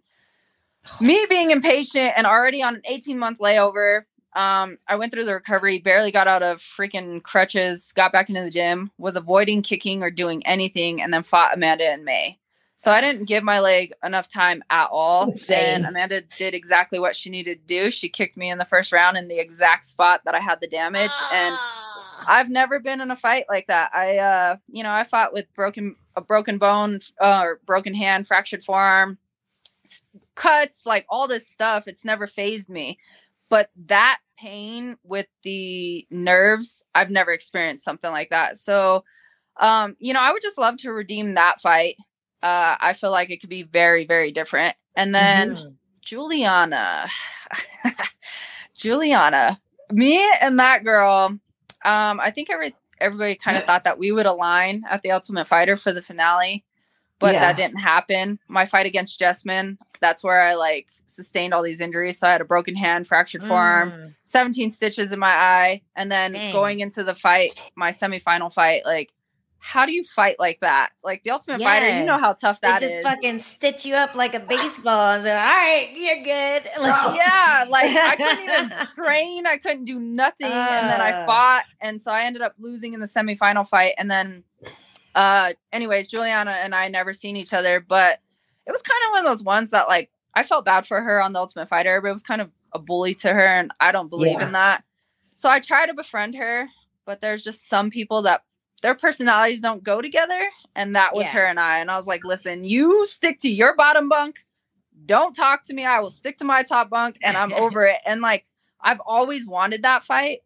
Me being impatient and already on an 18 month layover, um, I went through the recovery, barely got out of freaking crutches, got back into the gym, was avoiding kicking or doing anything, and then fought Amanda in May. So I didn't give my leg enough time at all. *laughs* And Amanda did exactly what she needed to do. She kicked me in the first round in the exact spot that I had the damage. Ah. And I've never been in a fight like that. I uh, you know, I fought with broken a broken bone uh, or broken hand, fractured forearm, cuts, like all this stuff. It's never phased me. But that pain with the nerves, I've never experienced something like that. So um, you know, I would just love to redeem that fight uh, I feel like it could be very, very different. And then mm-hmm. Juliana, *laughs* Juliana, me and that girl, Um, I think every everybody kind of thought that we would align at the Ultimate Fighter for the finale, but yeah. that didn't happen. My fight against Jessamyn, that's where I like sustained all these injuries. So I had a broken hand, fractured mm. forearm, 17 stitches in my eye, and then Dang. going into the fight, my semifinal fight, like how do you fight like that? Like the Ultimate yeah. Fighter, you know how tough that they just is. fucking stitch you up like a baseball and say, "All right, you're good." Like, *laughs* yeah, like I couldn't even *laughs* train. I couldn't do nothing, uh, and then I fought, and so I ended up losing in the semifinal fight. And then, uh, anyways, Juliana and I never seen each other, but it was kind of one of those ones that like I felt bad for her on the Ultimate Fighter, but it was kind of a bully to her, and I don't believe yeah. in that. So I try to befriend her, but there's just some people that their personalities don't go together. And that was yeah. her and I. And I was like, listen, you stick to your bottom bunk. Don't talk to me. I will stick to my top bunk and I'm over it. And like, I've always wanted that fight,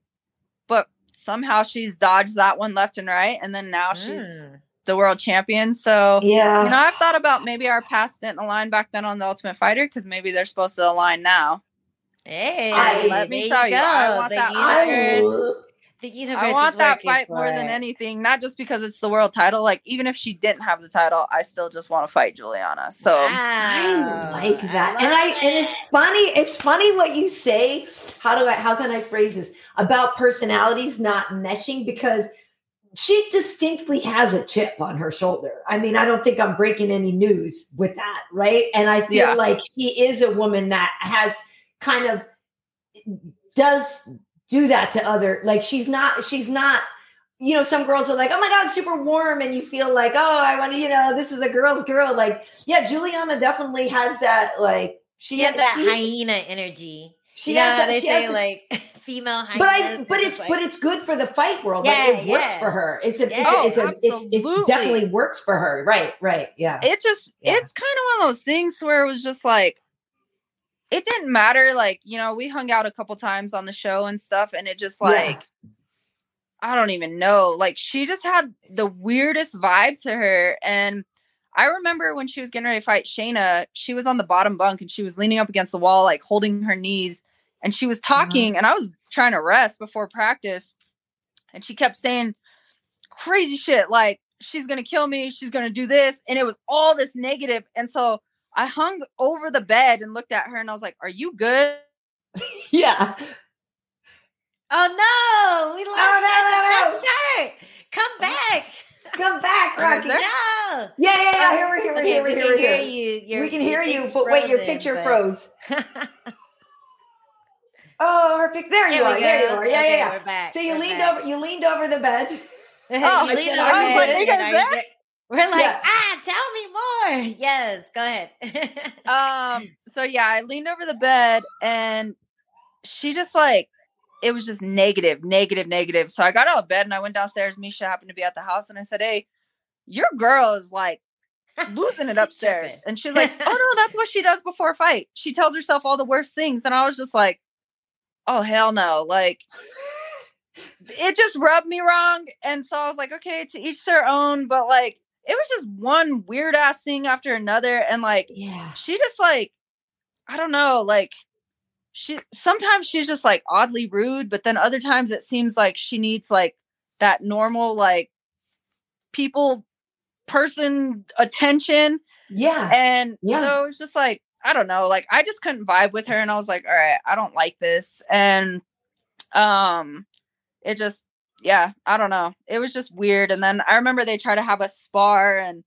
but somehow she's dodged that one left and right. And then now mm. she's the world champion. So, yeah, you know, I've thought about maybe our past didn't align back then on the Ultimate Fighter because maybe they're supposed to align now. Hey, I, let me tell you, you I want the that the universe. I want that fight more it. than anything, not just because it's the world title. Like even if she didn't have the title, I still just want to fight Juliana. So wow. I like that, I and I it. and it's funny. It's funny what you say. How do I? How can I phrase this about personalities not meshing? Because she distinctly has a chip on her shoulder. I mean, I don't think I'm breaking any news with that, right? And I feel yeah. like she is a woman that has kind of does do that to other like she's not she's not you know some girls are like oh my god super warm and you feel like oh i want to you know this is a girl's girl like yeah juliana definitely has that like she, she has that she, hyena energy she has that, they say has, like *laughs* female hyena. but i but it's like, but it's good for the fight world yeah, like, it yeah. works for her it's a, yeah. it's, a, it's, a, it's, it's definitely works for her right right yeah it just yeah. it's kind of one of those things where it was just like it didn't matter. Like, you know, we hung out a couple times on the show and stuff, and it just like yeah. I don't even know. Like she just had the weirdest vibe to her. And I remember when she was getting ready to fight Shayna, she was on the bottom bunk and she was leaning up against the wall, like holding her knees, and she was talking, mm-hmm. and I was trying to rest before practice. And she kept saying crazy shit like she's gonna kill me, she's gonna do this, and it was all this negative. And so I hung over the bed and looked at her and I was like, Are you good? *laughs* yeah. Oh no, we lost oh, no, no, no. Come back. Come back, Rocky. No. Yeah, yeah, yeah. Here we're here. We're here. We're here. We're here. You. we can hear you, but frozen, wait, your picture but... froze. *laughs* oh, her pic. There, you are. There you are. Yeah, okay, yeah, yeah. So you leaned back. over. You leaned over the bed. oh, *laughs* you leaned over the bed. We're like, yeah. ah, tell me more. *laughs* Yes, go ahead. *laughs* um, so yeah, I leaned over the bed and she just like it was just negative, negative, negative. So I got out of bed and I went downstairs. Miesha happened to be at the house and I said, Hey, your girl is like losing it *laughs* upstairs. and she's like, Oh no, that's what she does before a fight. She tells herself all the worst things. And I was just like, Oh hell no. Like it just rubbed me wrong. And so I was like, okay, to each their own, but like it was just one weird ass thing after another. And like, yeah, she just like, I don't know, like, she sometimes she's just like oddly rude, but then other times it seems like she needs like that normal, like, people person attention. Yeah. And yeah. so it's just like, I don't know, like I just couldn't vibe with her and I was like, all right, I don't like this. And um it just yeah, I don't know. It was just weird. And then I remember they tried to have a spar, and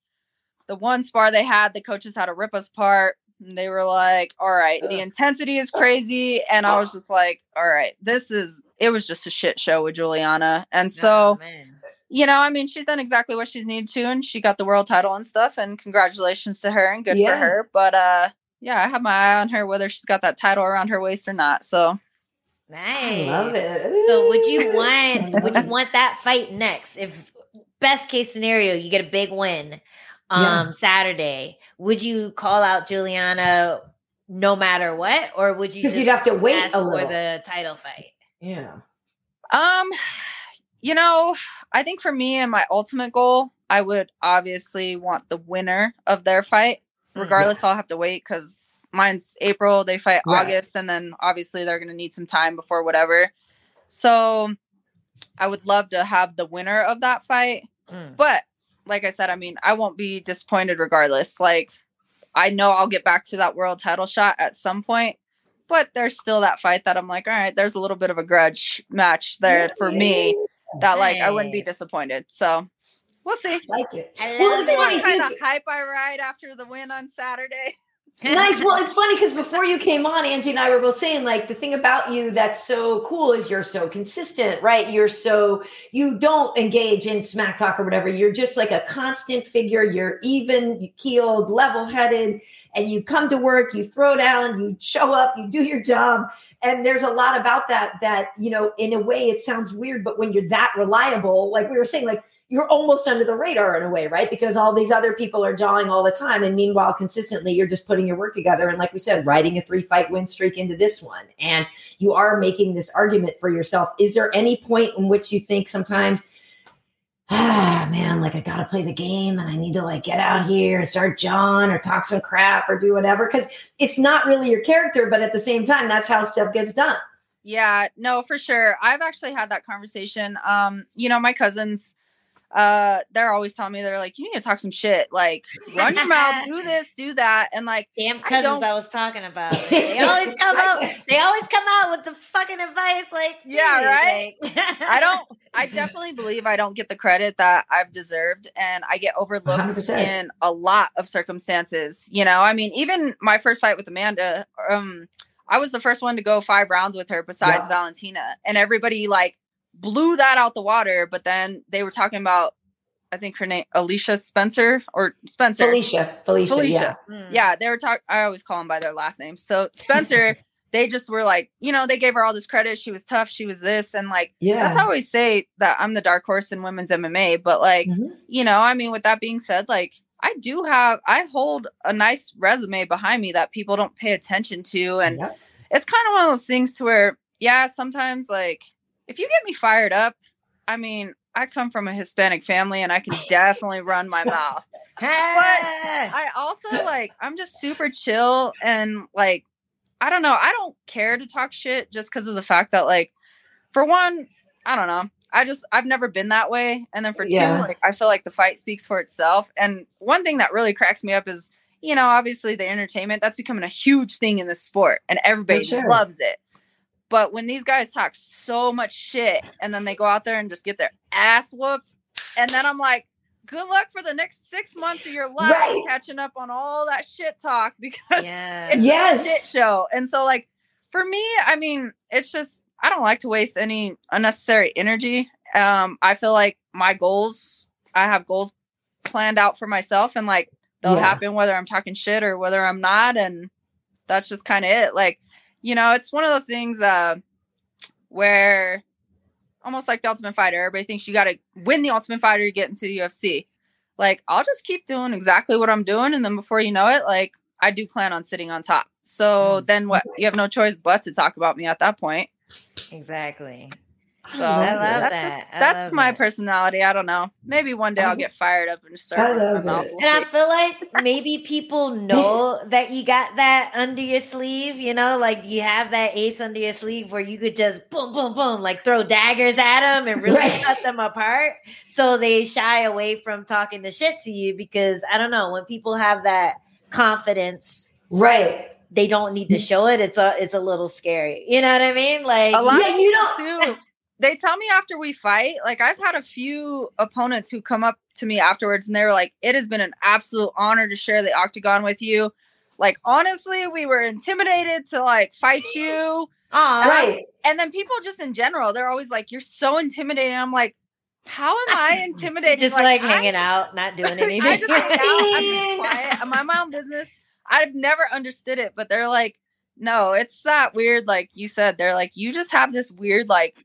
the one spar they had, the coaches had to rip us apart. And they were like, all right, the intensity is crazy. And I was just like, all right, this is, it was just a shit show with Juliana. And so, oh, you know, I mean, she's done exactly what she's needed to, and she got the world title and stuff. And congratulations to her and good yeah. for her. But, uh, yeah, I have my eye on her, whether she's got that title around her waist or not. So, Nice. I love it. So would you want would you want that fight next? If best case scenario, you get a big win um yeah. Saturday, would you call out Juliana no matter what? Or would you because you'd have to wait a little. for the title fight? Yeah. Um, you know, I think for me and my ultimate goal, I would obviously want the winner of their fight. Regardless, yeah. I'll have to wait because mine's April. They fight right. August, and then obviously they're going to need some time before whatever. So I would love to have the winner of that fight. Mm. But like I said, I mean, I won't be disappointed regardless. Like I know I'll get back to that world title shot at some point, but there's still that fight that I'm like, all right, there's a little bit of a grudge match there for me that like I wouldn't be disappointed. So we'll see. like it. I well, it's funny kind of hype I ride after the win on Saturday. *laughs* nice. Well, it's funny because before you came on, Angie and I were both saying, like, the thing about you that's so cool is you're so consistent, right? You're so, you don't engage in smack talk or whatever. You're just like a constant figure. You're even keeled, level headed, and you come to work, you throw down, you show up, you do your job. And there's a lot about that, that, you know, in a way it sounds weird, but when you're that reliable, like we were saying, like, you're almost under the radar in a way, right? Because all these other people are jawing all the time. And meanwhile, consistently, you're just putting your work together. And like we said, riding a three fight win streak into this one. And you are making this argument for yourself. Is there any point in which you think sometimes, *sighs* ah, man, like I got to play the game and I need to like get out here and start John or talk some crap or do whatever? Because it's not really your character, but at the same time, that's how stuff gets done. Yeah, no, for sure. I've actually had that conversation. Um, you know, my cousins, uh they're always telling me they're like you need to talk some shit like run your mouth *laughs* do this do that and like damn cousins I, I was talking about *laughs* they always come out they always come out with the fucking advice like yeah right like. *laughs* i don't i definitely believe i don't get the credit that i've deserved and i get overlooked 100%. in a lot of circumstances you know i mean even my first fight with amanda um I was the first one to go five rounds with her besides yeah. Valentina. And everybody like blew that out the water. But then they were talking about, I think her name, Alicia Spencer or Spencer. Felicia. Felicia. Felicia. Yeah. Mm. yeah they were talking, I always call them by their last name. So Spencer, *laughs* they just were like, you know, they gave her all this credit. She was tough. She was this. And like, yeah, that's how I always say that I'm the dark horse in women's MMA. But like, mm-hmm. you know, I mean, with that being said, like, I do have, I hold a nice resume behind me that people don't pay attention to. And yeah. it's kind of one of those things to where, yeah, sometimes like if you get me fired up, I mean, I come from a Hispanic family and I can definitely run my mouth. *laughs* but I also like I'm just super chill and like I don't know, I don't care to talk shit just because of the fact that like for one, I don't know. I just I've never been that way. And then for yeah. two, like I feel like the fight speaks for itself. And one thing that really cracks me up is, you know, obviously the entertainment that's becoming a huge thing in the sport and everybody sure. loves it. But when these guys talk so much shit and then they go out there and just get their ass whooped, and then I'm like, good luck for the next six months of your life right. catching up on all that shit talk *laughs* because yeah. it's yes. a shit show. And so, like, for me, I mean, it's just I don't like to waste any unnecessary energy. Um, I feel like my goals, I have goals planned out for myself, and like they'll yeah. happen whether I'm talking shit or whether I'm not, and that's just kind of it. Like you know, it's one of those things uh, where almost like the Ultimate Fighter, everybody thinks you got to win the Ultimate Fighter to get into the UFC. Like, I'll just keep doing exactly what I'm doing, and then before you know it, like I do plan on sitting on top. So mm. then what? You have no choice but to talk about me at that point. Exactly. So I love that's that. just that's my that. personality. I don't know. Maybe one day I'll get fired up and start. I love we'll and I feel like maybe people know *laughs* that you got that under your sleeve. You know, like you have that ace under your sleeve where you could just boom, boom, boom, like throw daggers at them and really right. cut them apart. So they shy away from talking the shit to you because I don't know when people have that confidence, right? They don't need to show it. It's a it's a little scary. You know what I mean? Like a lot yeah, you don't they tell me after we fight, like I've had a few opponents who come up to me afterwards and they're like, it has been an absolute honor to share the octagon with you. Like, honestly, we were intimidated to like fight you. Oh, right. and then people just in general, they're always like, you're so intimidating. I'm like, how am I *laughs* intimidated? just like, like hanging out, not doing *laughs* anything. I just hang out. I'm just *laughs* quiet. I'm on my own business. I've never understood it, but they're like, no, it's that weird. Like you said, they're like, you just have this weird, like,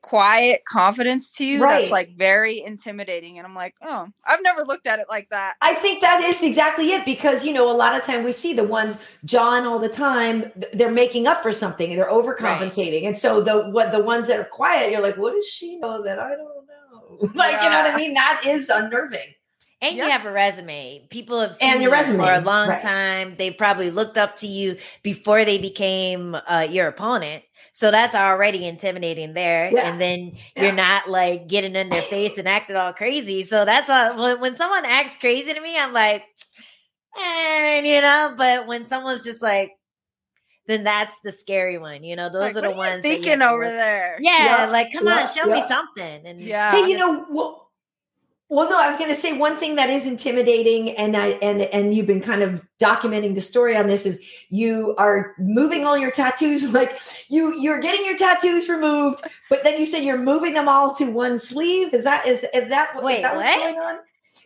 quiet confidence to you right. that's like very intimidating and i'm like oh i've never looked at it like that i think that is exactly it because you know a lot of time we see the ones john all the time they're making up for something and they're overcompensating right. and so the what the ones that are quiet you're like what does she know that i don't know *laughs* like yeah. you know what i mean that is unnerving And yep. you have a resume. People have seen and your resume for a long right. time. They probably looked up to you before they became uh, your opponent. So that's already intimidating there. Yeah. And then yeah. you're not like getting in their face and acting all crazy. So that's a, when, when someone acts crazy to me, I'm like, and you know, but when someone's just like, then that's the scary one. You know, those like, are the ones thinking over there. Yeah, yeah, like come yeah, on, show yeah. me something. And yeah, hey, you know, well, well, no, I was going to say one thing that is intimidating, and I and and you've been kind of documenting the story on this is you are moving all your tattoos, *laughs* like you you're getting your tattoos removed, but then you say you're moving them all to one sleeve. Is that is, is that Wait, is that what's what? going on?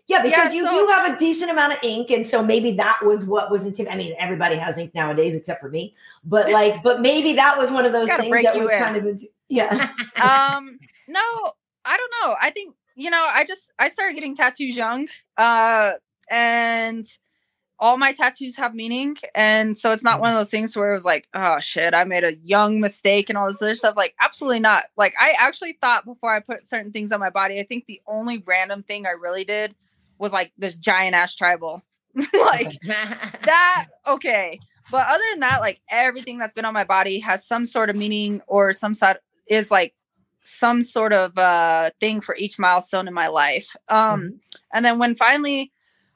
Yeah, because yeah, you so, do have a decent amount of ink, and so maybe that was what was intimidating. I mean, everybody has ink nowadays except for me, but *laughs* like, but maybe that was one of those things that was in. kind of, yeah. *laughs* um, no, I don't know. I think you know, I just I started getting tattoos young. Uh and all my tattoos have meaning. And so it's not one of those things where it was like, oh shit, I made a young mistake and all this other stuff. Like, absolutely not. Like, I actually thought before I put certain things on my body, I think the only random thing I really did was like this giant ass tribal. *laughs* like *laughs* that, okay. But other than that, like everything that's been on my body has some sort of meaning or some sort is like some sort of uh thing for each milestone in my life. Um mm-hmm. and then when finally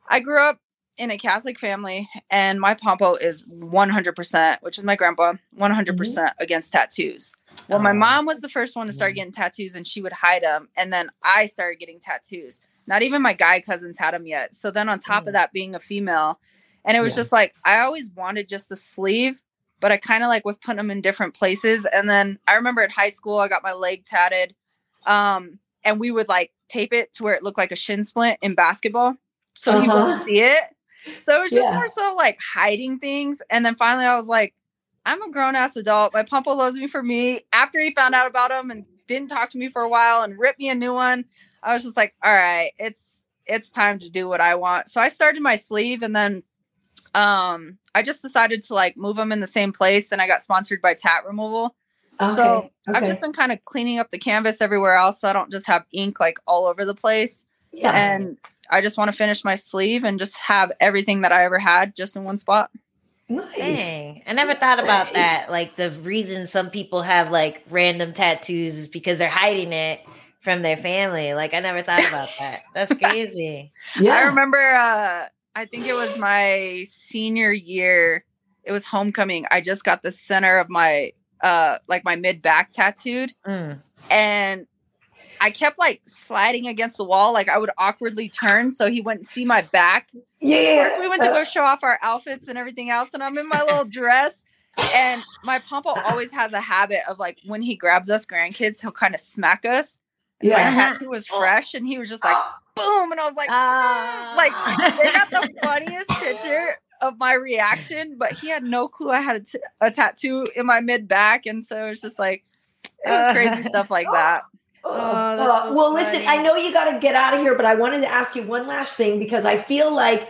I grew up in a Catholic family and my pompo is 100%, which is my grandpa, 100% mm hmm against tattoos. Well, my mom was the first one to start getting tattoos and she would hide them and then I started getting tattoos. Not even my guy cousins had them yet. So then on top mm. of that being a female and it was yeah. just like I always wanted just a sleeve but I kind of like was putting them in different places. And then I remember in high school, I got my leg tatted. Um, and we would like tape it to where it looked like a shin splint in basketball. So uh-huh. you won't see it. So it was just yeah. more so like hiding things. And then finally I was like, I'm a grown ass adult. My pumpo loves me for me. After he found out about him and didn't talk to me for a while and ripped me a new one, I was just like, all right, it's it's time to do what I want. So I started my sleeve and then um I just decided to like move them in the same place and I got sponsored by tat removal. Okay, so okay. I've just been kind of cleaning up the canvas everywhere else so I don't just have ink like all over the place. Yeah. And I just want to finish my sleeve and just have everything that I ever had just in one spot. Nice. Dang. I never thought about nice. that. Like the reason some people have like random tattoos is because they're hiding it from their family. Like I never thought about that. That's *laughs* crazy. yeah. I remember uh I think it was my senior year. It was homecoming. I just got the center of my uh like my mid back tattooed. Mm. And I kept like sliding against the wall, like I would awkwardly turn so he wouldn't see my back. Yeah. we went to go show off our outfits and everything else, and I'm in my little dress. And my pompo always has a habit of like when he grabs us grandkids, he'll kind of smack us. And yeah. My tattoo was oh. fresh, and he was just like, boom. And I was like, uh, like they got the *laughs* funniest picture of my reaction, but he had no clue I had a, t- a tattoo in my mid back. And so it was just like, it was crazy *laughs* stuff like that. Oh, uh, well, funny. listen, I know you got to get out of here, but I wanted to ask you one last thing because I feel like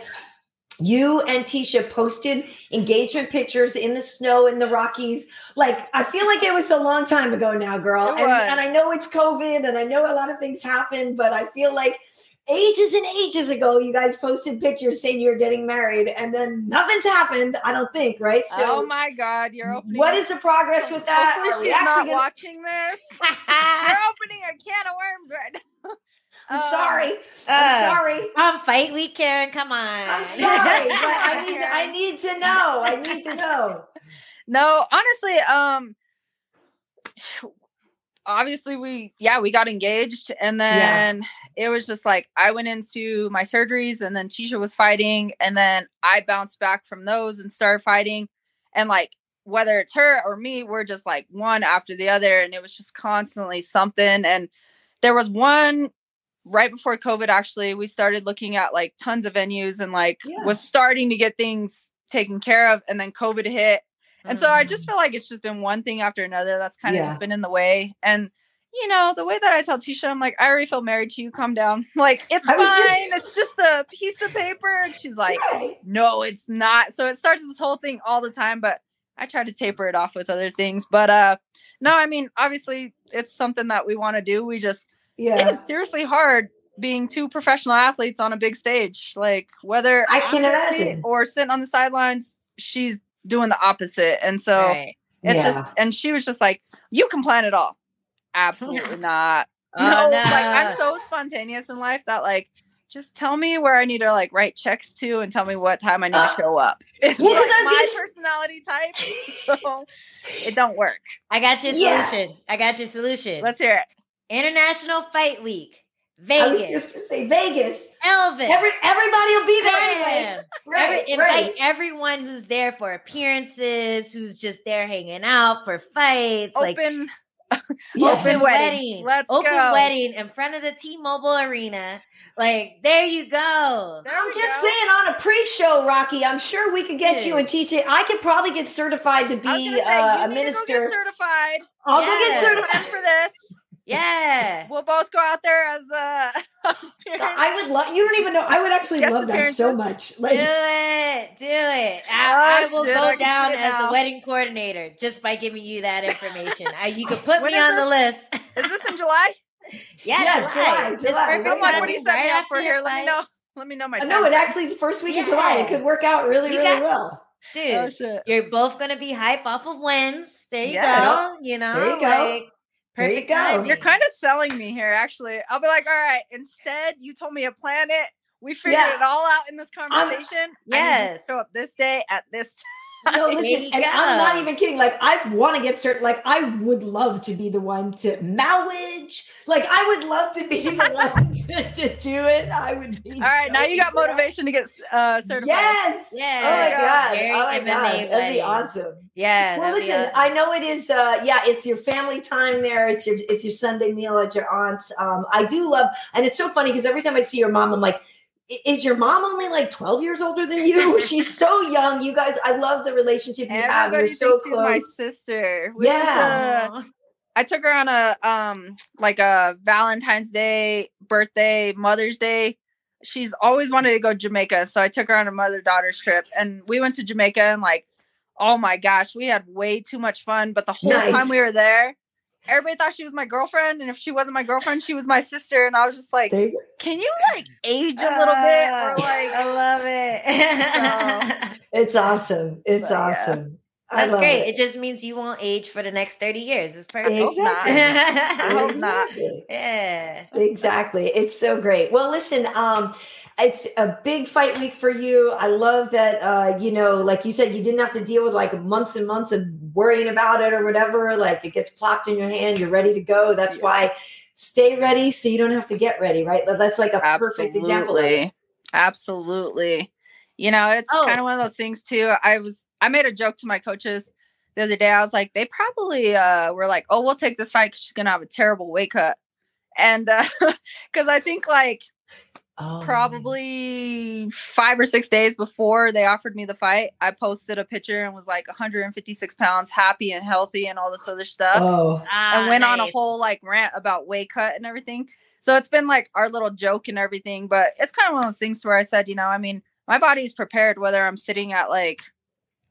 you and Tecia posted engagement pictures in the snow in the Rockies. Like, I feel like it was a long time ago now, girl. And, and, I know it's COVID and I know a lot of things happen, but I feel like ages and ages ago, you guys posted pictures saying you're getting married, and then nothing's happened. I don't think, right? So, oh my God, you're opening. What is the progress with that? Hopefully, she's not gonna... watching this. *laughs* you're opening a can of worms right now. *laughs* I'm um, sorry. I'm uh, sorry. On fight week, Karen. Come on. I'm sorry, but *laughs* I need. To, I need to know. I need to know. No, honestly, um, obviously we yeah we got engaged, and then. Yeah it was just like I went into my surgeries and then Tecia was fighting and then I bounced back from those and started fighting and like whether it's her or me we're just like one after the other and it was just constantly something and there was one right before covid actually we started looking at like tons of venues and like yeah. was starting to get things taken care of and then covid hit and mm. so i just mm. feel like it's just been one thing after another that's kind of just been in the way and you know, the way that I tell Tecia, I'm like, I already feel married to you. Calm down. *laughs* Like, it's fine. Just... It's just a piece of paper. And she's like, no, it's not. So it starts this whole thing all the time, but I try to taper it off with other things. But uh no, I mean, obviously it's something that we want to do. We just yeah, it is seriously hard being two professional athletes on a big stage. Like whether I can imagine or sitting on the sidelines, she's doing the opposite. And so right. it's yeah. just and she was just like, You can plan it all. Absolutely *laughs* not. Oh, no, like I'm so spontaneous in life that like just tell me where I need to like write checks to and tell me what time I need uh, to show up. *laughs* It's like my personality type. *laughs* So it don't work. I got your solution. Yeah. I got your solution. Let's hear it. International Fight Week. Vegas. I was just gonna say Vegas. Elvis. Every, everybody will be there anyway. Right, Every, invite right. everyone who's there for appearances, who's just there hanging out for fights. Open. Like *laughs* yes. open wedding. Let's open go. wedding in front of the T-Mobile Arena. Like there you go. There I'm just go. saying on a pre-show, Rocky. I'm sure we could get Dude. you and teach it. I could probably get certified to be say, uh, a minister. certified. I'll yes. go get certified for this. Yeah. We'll both go out there as uh I would love you don't even know I would actually love that so much. Like do it. Do it. I, oh, I will shit, go I down as now. the wedding coordinator just by giving you that information. I, you could put me on this? the list. *laughs* Is this in July? yes, yes, July. July. July. I'm like, what are you setting right up for here? Let me know. Let me know my. Uh, no, it actually is the first week yeah. of July. It could work out really, you really got, well. Dude, oh, you're both gonna be hype off of wins. There you yes. go. You know, there you go. Like, Perfect there you go. You're kind of selling me here, actually. I'll be like, all right, instead, you told me a planet. We figured yeah. it all out in this conversation. Um, yes. show up this day at this time. No, *laughs* listen, and I'm not even kidding. Like, I want to get certain. Like, I would love to be the one to marriage. Like, I would love to be the *laughs* one to, to, do it. I would be. All right, so now you got motivation to get uh, certified. Yes. Yeah. Oh my god. Oh my god. That'd be awesome. Yeah. Well, listen, awesome. I know it is. Uh, yeah, it's your family time there. It's your it's your Sunday meal at your aunt's. Um, I do love, and it's so funny because every time I see your mom, I'm like is your mom only like 12 years older than you? *laughs* She's so young. You guys, I love the relationship you Everybody have. You're so close. my sister. Yeah. Uh, I took her on a um like a Valentine's Day, birthday, Mother's Day. She's always wanted to go Jamaica, so I took her on a mother daughter's trip, and we went to Jamaica and like, oh my gosh, we had way too much fun. But the whole nice. time we were there, everybody thought she was my girlfriend, and if she wasn't my girlfriend, she was my sister. And I was just like, "Can you like age a little uh, bit?" Or uh, like, I love it. so, *laughs* it's awesome. It's awesome. That's great. It. it. just means you won't age for the next 30 years. It's perfect. Exactly. I hope not. *laughs* Yeah. Exactly. It's so great. Well, listen, um, it's a big fight week for you. I love that uh, you know, like you said, you didn't have to deal with like months and months of worrying about it or whatever. Like it gets plopped in your hand, you're ready to go. That's yeah. why stay ready so you don't have to get ready, right? That's like a Absolutely. perfect example. Absolutely. You know, it's oh. kind of one of those things too. I was I made a joke to my coaches the other day. I was like, they probably uh were like, "Oh, we'll take this fight because she's gonna have a terrible weight cut," and because uh, *laughs* I think like Oh. Probably five or six days before they offered me the fight, I posted a picture and was like 156 pounds, happy and healthy, and all this other stuff. Oh. Ah, and went nice. on a whole like rant about weight cut and everything. So it's been like our little joke and everything, but it's kind of one of those things where I said, you know, I mean, my body's prepared whether I'm sitting at like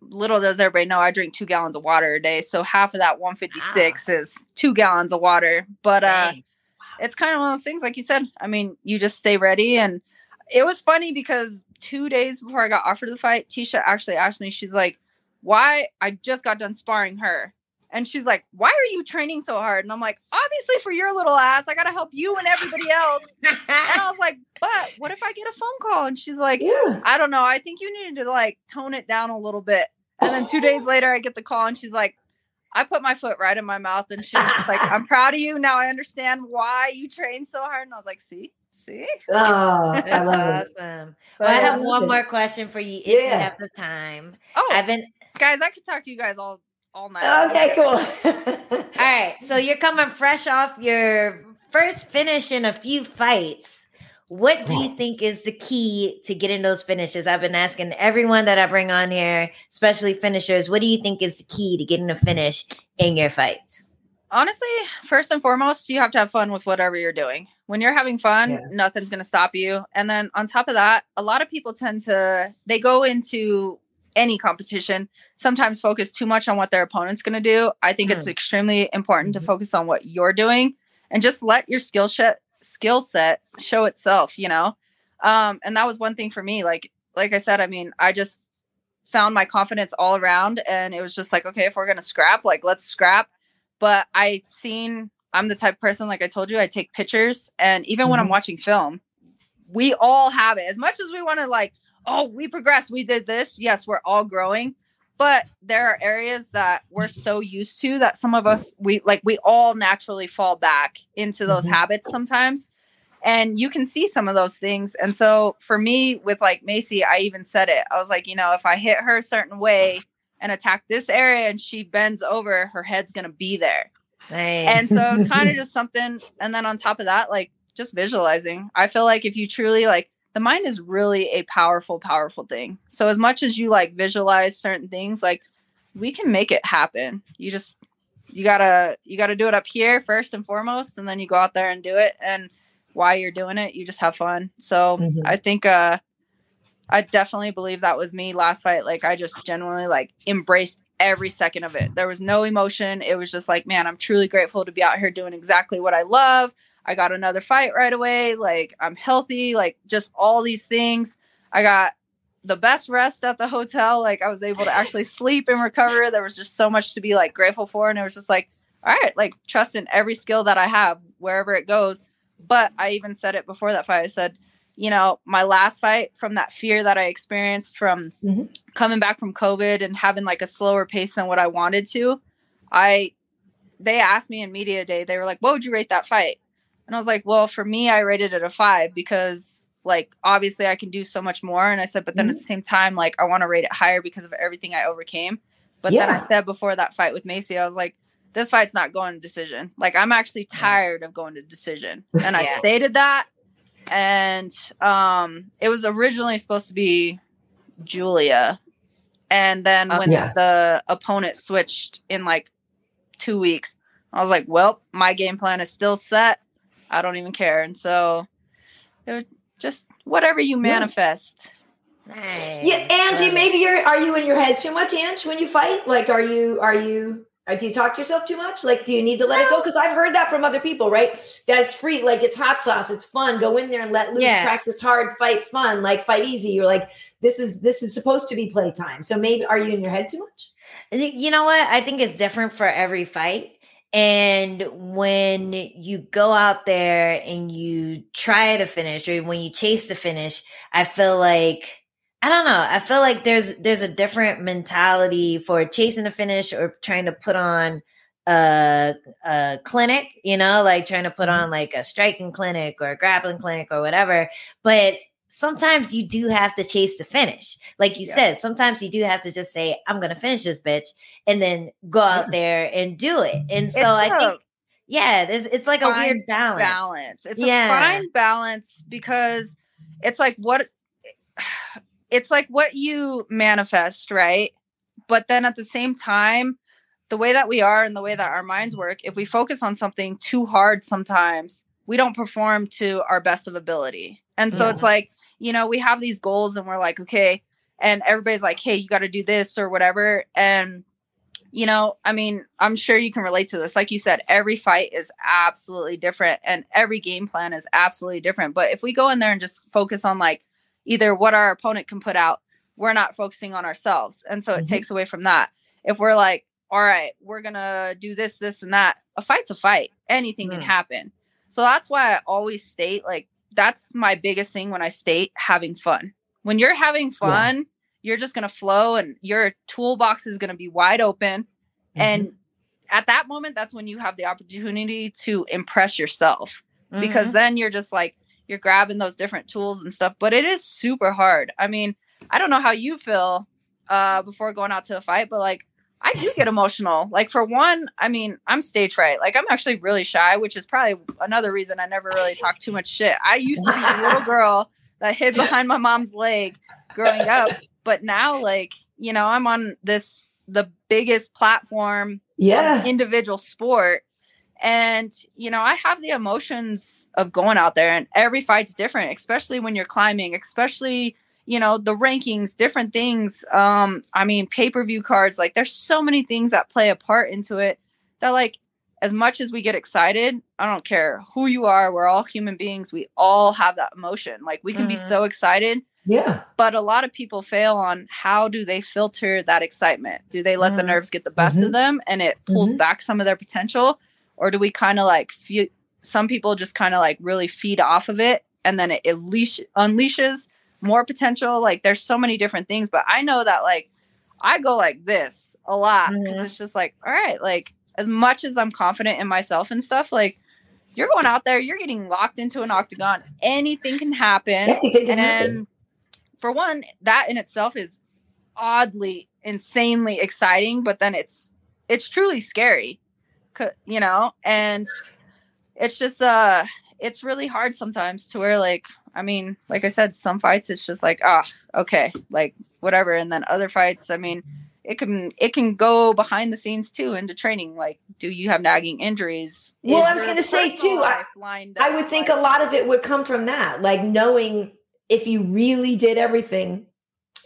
little does everybody know I drink two gallons of water a day. So half of that 156 ah. is two gallons of water. But uh it's kind of one of those things, like you said. I mean, you just stay ready. And it was funny because two days before I got offered the fight, Tecia actually asked me, she's like, why? I just got done sparring her. And she's like, why are you training so hard? And I'm like, obviously for your little ass, I got to help you and everybody else. *laughs* and I was like, but what if I get a phone call? And she's like, yeah. I don't know. I think you needed to like tone it down a little bit. And then two days later, I get the call and she's like, I put my foot right in my mouth and she was like, I'm *laughs* proud of you. Now I understand why you train so hard. And I was like, see, see. Oh, *laughs* that's awesome. Well, I have one it. more question for you if yeah. you have the time. Oh, I've been guys, I could talk to you guys all all night. Okay, cool. all right. So you're coming fresh off your first finish in a few fights. What do you think is the key to getting those finishes? I've been asking everyone that I bring on here, especially finishers, what do you think is the key to getting a finish in your fights? Honestly, first and foremost, you have to have fun with whatever you're doing. When you're having fun, yeah. nothing's going to stop you. And then on top of that, a lot of people tend to they go into any competition sometimes focus too much on what their opponent's going to do. I think mm. it's extremely important mm-hmm. to focus on what you're doing and just let your skill set skill set show itself, you know? Um, and that was one thing for me. Like, like I said, I mean, I just found my confidence all around and it was just like, okay, if we're gonna scrap, like let's scrap. But I seen I'm the type person, like I told you, I take pictures and even mm-hmm. when I'm mm-hmm. watching film, we all have it. As much as we want to like, oh, we progressed, we did this. Yes, we're all growing but there are areas that we're so used to that some of us we like we all naturally fall back into those mm-hmm. habits sometimes. And you can see some of those things. And so for me with like macy i even said it. I was like you know if i hit her a certain way and attack this area and she bends over her head's gonna be there. Nice. and so it's kind of *laughs* just something and then on top of that like just visualizing. I feel like if you truly like the mind is really a powerful, powerful thing. So as much as you like visualize certain things, like we can make it happen. You just you gotta you gotta do it up here first and foremost, and then you go out there and do it. And while you're doing it, you just have fun. So mm-hmm. I think uh I definitely believe that was me last fight. Like I just genuinely like embraced every second of it. There was no emotion. It was just like, man, I'm truly grateful to be out here doing exactly what I love. I got another fight right away. Like I'm healthy, like just all these things. I got the best rest at the hotel. Like I was able to actually *laughs* sleep and recover. There was just so much to be like grateful for. And it was just like, all right, like trust in every skill that I have wherever it goes. But I even said it before that fight. I said, you know, my last fight from that fear that I experienced from mm-hmm. coming back from COVID and having like a slower pace than what I wanted to, I they asked me in media day, they were like, What would you rate that fight? And I was like, well, for me, I rated it a five because like obviously I can do so much more. And I said, but then mm-hmm. at the same time, like I want to rate it higher because of everything I overcame. But yeah. then I said before that fight with Macy, I was like, this fight's not going to decision. Like I'm actually tired of going to decision. *laughs* And yeah. I stated that. And um it was originally supposed to be Julia. And then uh, when yeah. the opponent switched in like two weeks, I was like, well, my game plan is still set. I don't even care. And so it was just whatever you manifest. Nice. Yeah, Angie, maybe you're are you in your head too much, Ange, when you fight? Like are you are you uh, do you talk to yourself too much? Like, do you need to let no. it go? Because I've heard that from other people, right? That it's free, like it's hot sauce, it's fun. Go in there and let loose, yeah. practice hard, fight fun, like fight easy. You're like, this is this is supposed to be playtime. So maybe are you in your head too much? You know what? I think it's different for every fight. And when you go out there and you try to finish, or when you chase the finish, I feel like I don't know. I feel like there's there's a different mentality for chasing the finish or trying to put on a, a clinic, you know, like trying to put mm-hmm. on like a striking clinic or a grappling clinic or whatever. But sometimes you do have to chase the finish. Like you yeah. said, sometimes you do have to just say, I'm going to finish this bitch and then go out there and do it. And so it's I a, think, yeah, there's, it's like a weird balance. Balance. It's yeah. a fine balance because it's like what, it's like what you manifest, right? But then at the same time, the way that we are and the way that our minds work, if we focus on something too hard sometimes, we don't perform to our best of ability. And so yeah. it's like you know, we have these goals and we're like, okay, and everybody's like, hey, you got to do this or whatever. And, you know, I mean, I'm sure you can relate to this. Like you said, every fight is absolutely different and every game plan is absolutely different. But if we go in there and just focus on like either what our opponent can put out, we're not focusing on ourselves. And so it mm-hmm. takes away from that. If we're like, all right, we're going to do this, this, and that, a fight's a fight. Anything mm. can happen. So that's why I always state like that's my biggest thing when I state having fun. When you're having fun, yeah. you're just going to flow and your toolbox is going to be wide open. Mm-hmm. And at that moment, that's when you have the opportunity to impress yourself mm-hmm. because then you're just like, you're grabbing those different tools and stuff. But it is super hard. I mean, I don't know how you feel uh, before going out to a fight, but like, I do get emotional. Like for one, I mean, I'm stage fright. Like I'm actually really shy, which is probably another reason I never really talk too much shit. I used to be a little *laughs* girl that hid behind my mom's leg growing up, but now like, you know, I'm on this the biggest platform yeah individual sport and you know i have the emotions of going out there and every fight's different especially when you're climbing especially you know the rankings different things um i mean pay-per-view cards like there's so many things that play a part into it that like as much as we get excited, I don't care who you are, we're all human beings. We all have that emotion. Like we can mm-hmm. be so excited. Yeah. But a lot of people fail on how do they filter that excitement? Do they let mm-hmm. the nerves get the best mm-hmm. of them and it pulls mm-hmm. back some of their potential? Or do we kind of like feel some people just kind of like really feed off of it and then it, it leash, unleashes more potential? Like there's so many different things, but I know that like I go like this a lot because mm-hmm. it's just like, all right, like as much as I'm confident in myself and stuff, like you're going out there, you're getting locked into an octagon. Anything can happen. And for one, that in itself is oddly, insanely exciting, but then it's it's truly scary. You know, and it's just uh it's really hard sometimes to where like I mean, like I said, some fights it's just like, ah, okay, like whatever. And then other fights, I mean, it can it can go behind the scenes too into training like do you have nagging injuries well i was going to say too I, I would think a lot of it would come from that like knowing if you really did everything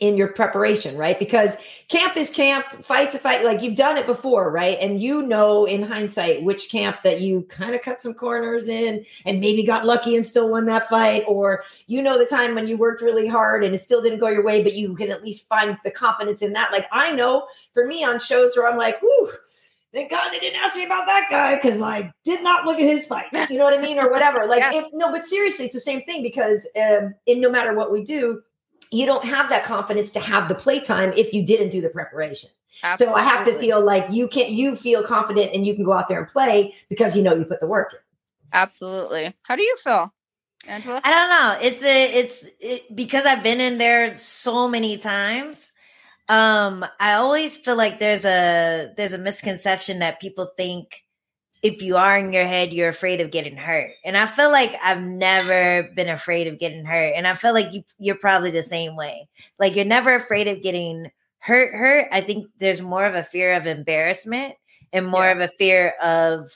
in your preparation, right? Because camp is camp, fight's a fight. Like you've done it before, right? And you know in hindsight which camp that you kind of cut some corners in and maybe got lucky and still won that fight, or you know the time when you worked really hard and it still didn't go your way, but you can at least find the confidence in that. Like I know for me on shows where I'm like, whoo. Thank God they didn't ask me about that guy because I did not look at his fight. You know what I mean, or whatever. Like, *laughs* yeah. if, no, but seriously, it's the same thing because um, in no matter what we do, you don't have that confidence to have the playtime if you didn't do the preparation. Absolutely. So I have to feel like you can you feel confident and you can go out there and play because you know you put the work in. Absolutely. How do you feel? Angela? I don't know. It's a it's it, because I've been in there so many times. Um I always feel like there's a there's a misconception that people think if you are in your head, you're afraid of getting hurt. And I feel like I've never been afraid of getting hurt. And I feel like you, you're probably the same way. Like you're never afraid of getting hurt. Hurt. I think there's more of a fear of embarrassment and more yeah. of a fear of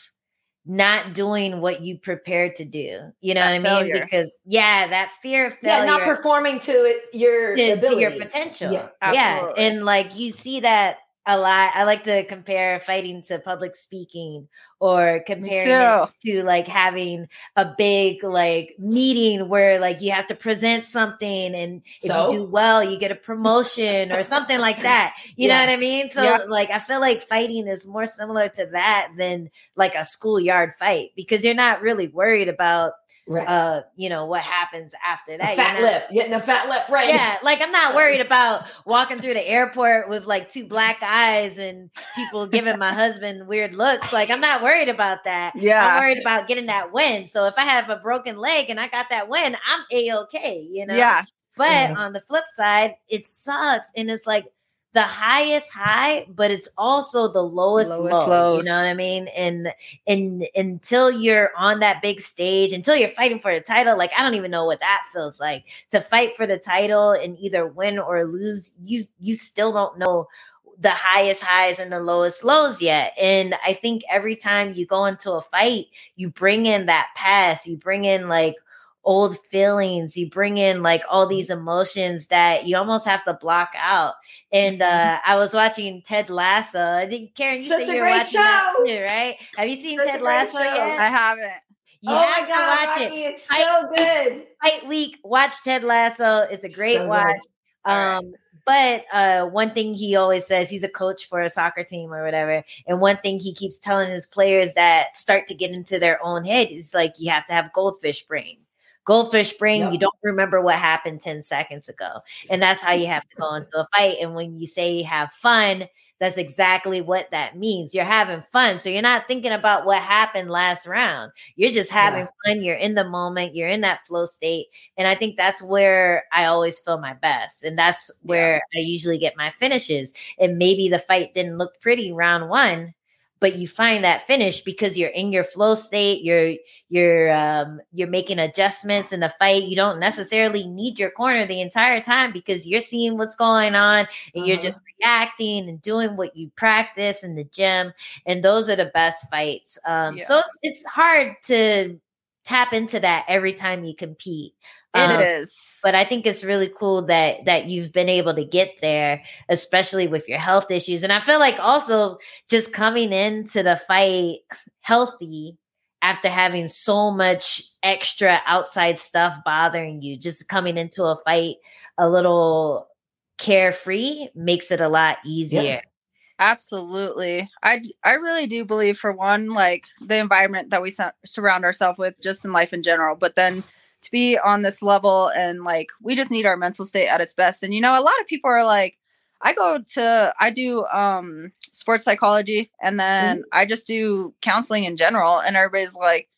not doing what you prepared to do. You know that what I mean? Failure. Because yeah, that fear of failure. Yeah, not performing to it, your to, to your potential. Yeah, yeah, and like you see that a lot. I like to compare fighting to public speaking or comparing to like having a big like meeting where like you have to present something and if so? you do well, you get a promotion or something like *laughs* that. You yeah. know what I mean? So yeah. like I feel like fighting is more similar to that than like a schoolyard fight because you're not really worried about Right. Uh, you know what happens after that? A fat lip, getting a fat lip, right? Yeah, like I'm not worried *laughs* about walking through the airport with like two black eyes and people giving my husband weird looks. Like I'm not worried about that. Yeah, I'm worried about getting that win. So if I have a broken leg and I got that win, I'm a okay. You know. Yeah. But mm-hmm. on the flip side, it sucks, and it's like the highest high, but it's also the lowest, lowest low. Lows. You know what I mean? And and until you're on that big stage, until you're fighting for the title, like I don't even know what that feels like to fight for the title and either win or lose. You you still don't know the highest highs and the lowest lows yet. And I think every time you go into a fight, you bring in that past, you bring in like old feelings you bring in like all these emotions that you almost have to block out and mm-hmm. uh i was watching ted lasso karen you Such said you were watching show. that too right have you seen Such ted lasso show. yet i haven't you oh my god watch it. it's fight, so good fight week watch ted lasso it's a great so watch um But uh, one thing he always says, he's a coach for a soccer team or whatever. And one thing he keeps telling his players that start to get into their own head is like, you have to have goldfish brain goldfish brain, yep. you don't remember what happened 10 seconds ago. And that's how *laughs* you have to go into a fight. And when you say have fun, that's exactly what that means. You're having fun. So you're not thinking about what happened last round. You're just having yeah. fun. You're in the moment. You're in that flow state. And I think that's where I always feel my best. And that's where yeah. I usually get my finishes. And maybe the fight didn't look pretty round one, but you find that finish because you're in your flow state you're you're um you're making adjustments in the fight. You don't necessarily need your corner the entire time because you're seeing what's going on and you're just reacting and doing what you practice in the gym and those are the best fights. Um yeah. so it's, it's hard to tap into that every time you compete It um, is, But I think it's really cool that that you've been able to get there, especially with your health issues. And I feel like also just coming into the fight healthy after having so much extra outside stuff bothering you, just coming into a fight a little carefree makes it a lot easier. Yeah. Absolutely. I I really do believe for one like the environment that we su- surround ourselves with just in life in general, but then to be on this level and like we just need our mental state at its best. And you know, a lot of people are like I go to I do um sports psychology and then mm-hmm. I just do counseling in general and everybody's like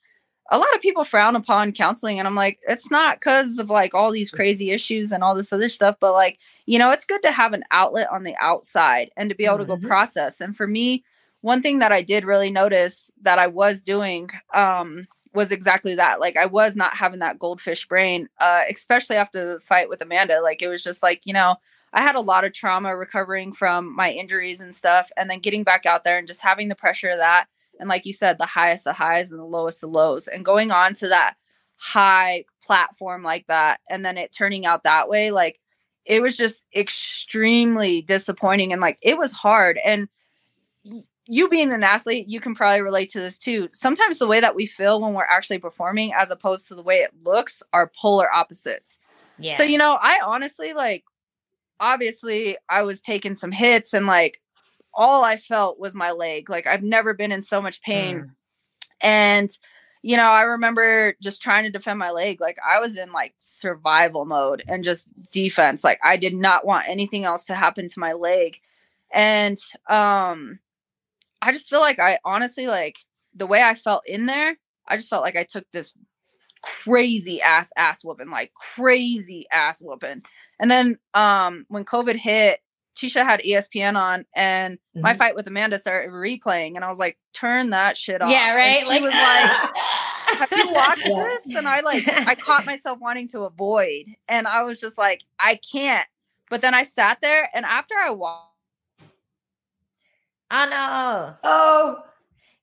a lot of people frown upon counseling and I'm like it's not cuz of like all these crazy issues and all this other stuff but like you know it's good to have an outlet on the outside and to be able mm-hmm. to go mm-hmm. process and for me one thing that I did really notice that I was doing um was exactly that. Like I was not having that goldfish brain, uh, especially after the fight with Amanda. Like it was just like, you know, I had a lot of trauma recovering from my injuries and stuff, and then getting back out there and just having the pressure of that. And like you said, the highest of highs and the lowest of lows, and going on to that high platform like that, and then it turning out that way, like it was just extremely disappointing and like it was hard. And you being an athlete, you can probably relate to this too. Sometimes the way that we feel when we're actually performing, as opposed to the way it looks, are polar opposites. Yeah. So, you know, I honestly like, obviously, I was taking some hits and like all I felt was my leg. Like, I've never been in so much pain. Mm. And, you know, I remember just trying to defend my leg. Like, I was in like survival mode and just defense. Like, I did not want anything else to happen to my leg. And, um, I just feel like I honestly like the way I felt in there, I just felt like I took this crazy ass ass whooping, like crazy ass whooping. And then um when COVID hit, Tecia had ESPN on and mm-hmm. my fight with Amanda started replaying and I was like, turn that shit off. Yeah, right. like was like have you watched *laughs* yeah. this? And I like I caught *laughs* myself wanting to avoid and I was just like, I can't. But then I sat there and after I watched Oh no. Oh.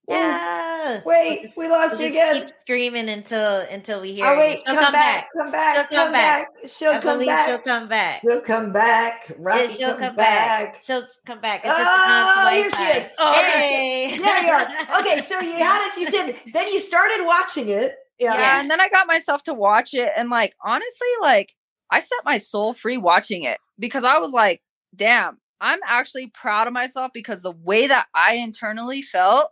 Yeah. Oh, wait, we lost we'll you again. Keep screaming until until we hear. Oh wait, she'll come, come back. back. Come back. She'll come, come back. back. She'll I come back. She'll come back. She'll come back. Rocky yeah, she'll come, come back. back. She'll come back. It's just oh, here she is. Oh, hey. There you are. Okay, so you had us. You said *laughs* then you started watching it. Yeah. yeah, and then I got myself to watch it, and like honestly, like I set my soul free watching it because I was like, damn, I'm actually proud of myself because the way that I internally felt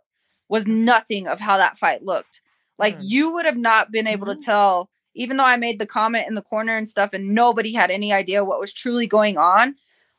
was nothing of how that fight looked. Like mm. you would have not been able mm-hmm. to tell, even though I made the comment in the corner and stuff, and nobody had any idea what was truly going on.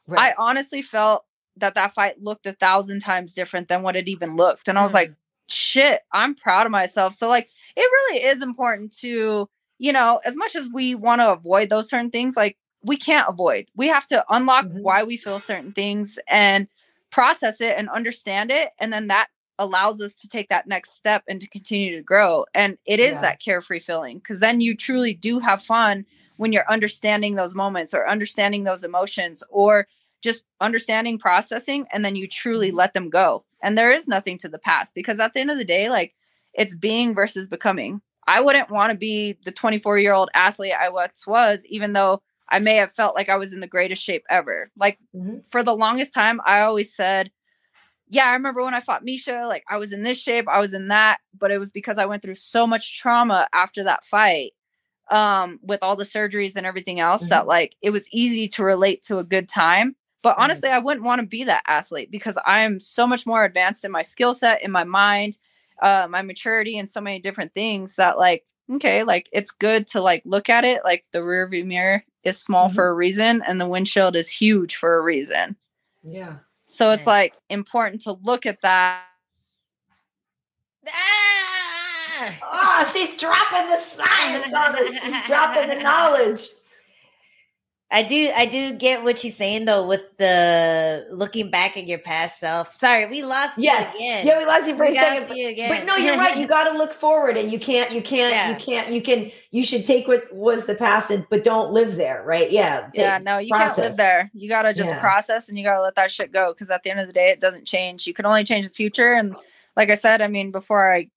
Right. I honestly felt that that fight looked a thousand times different than what it even looked. And. I was like, mm. shit, I'm proud of myself. So, like, it really is important to, you know, as much as we want to avoid those certain things, like, we can't avoid. We have to unlock mm-hmm. why we feel certain things and process it and understand it. And then that allows us to take that next step and to continue to grow. And it is yeah. that carefree feeling because then you truly do have fun when you're understanding those moments or understanding those emotions or just understanding processing and then you truly mm-hmm. let them go. And there is nothing to the past because at the end of the day, like it's being versus becoming. I wouldn't want to be the 24 year old athlete I once was, even though I may have felt like I was in the greatest shape ever. Like mm-hmm. for the longest time, I always said, yeah, I remember when I fought Miesha, like I was in this shape, I was in that, but it was because I went through so much trauma after that fight um with all the surgeries and everything else mm-hmm. that like it was easy to relate to a good time. But mm-hmm. honestly, I wouldn't want to be that athlete because I'm so much more advanced in my skill set, in my mind, uh, my maturity, and so many different things that like okay, like it's good to like look at it like the rear view mirror is small mm-hmm. for a reason and the windshield is huge for a reason. Yeah. So it's like important to look at that. Ah! *laughs* Oh, she's dropping the science on us. She's dropping the *laughs* knowledge. I do I do get what she's saying though with the looking back at your past self. Sorry, we lost yes. you again. Yeah, we lost you for we a second. But, but, no, you're right. You got to look forward and you can't you can't yeah. you can't you can you should take what was the past and but don't live there, right? Yeah. Yeah, no, you process. can't live there. You got to just yeah. process and you got to let that shit go cuz at the end of the day it doesn't change. You can only change the future and like I said, I mean before I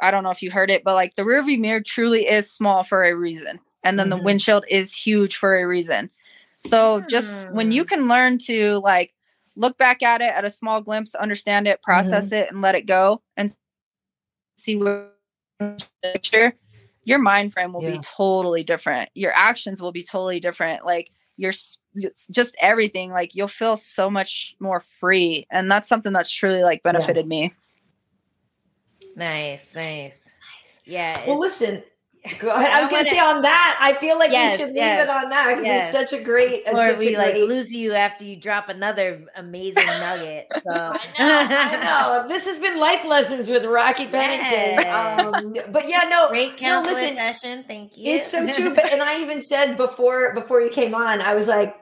I don't know if you heard it, but like the rearview mirror truly is small for a reason and then mm-hmm. the windshield is huge for a reason. So just when you mm. can learn to like look back at it at a small glimpse, understand it, process mm-hmm. it, and let it go, and see what picture, your mind frame will yeah. be totally different. Your actions will be totally different. Like your just everything. Like you'll feel so much more free, and that's something that's truly like benefited yeah. me. Nice, nice. Yeah. Well, listen, Go ahead. I was going to say on that. I feel like yes, we should leave yes, it on that because yes. it's such a great. Or we like lose you after you drop another amazing nugget. So *laughs* I know, I know. This has been life lessons with Rocky Pennington. Um, but yeah, no, great counseling no, listen, session. Thank you. It's so true. *laughs* But and I even said before before you came on, I was like,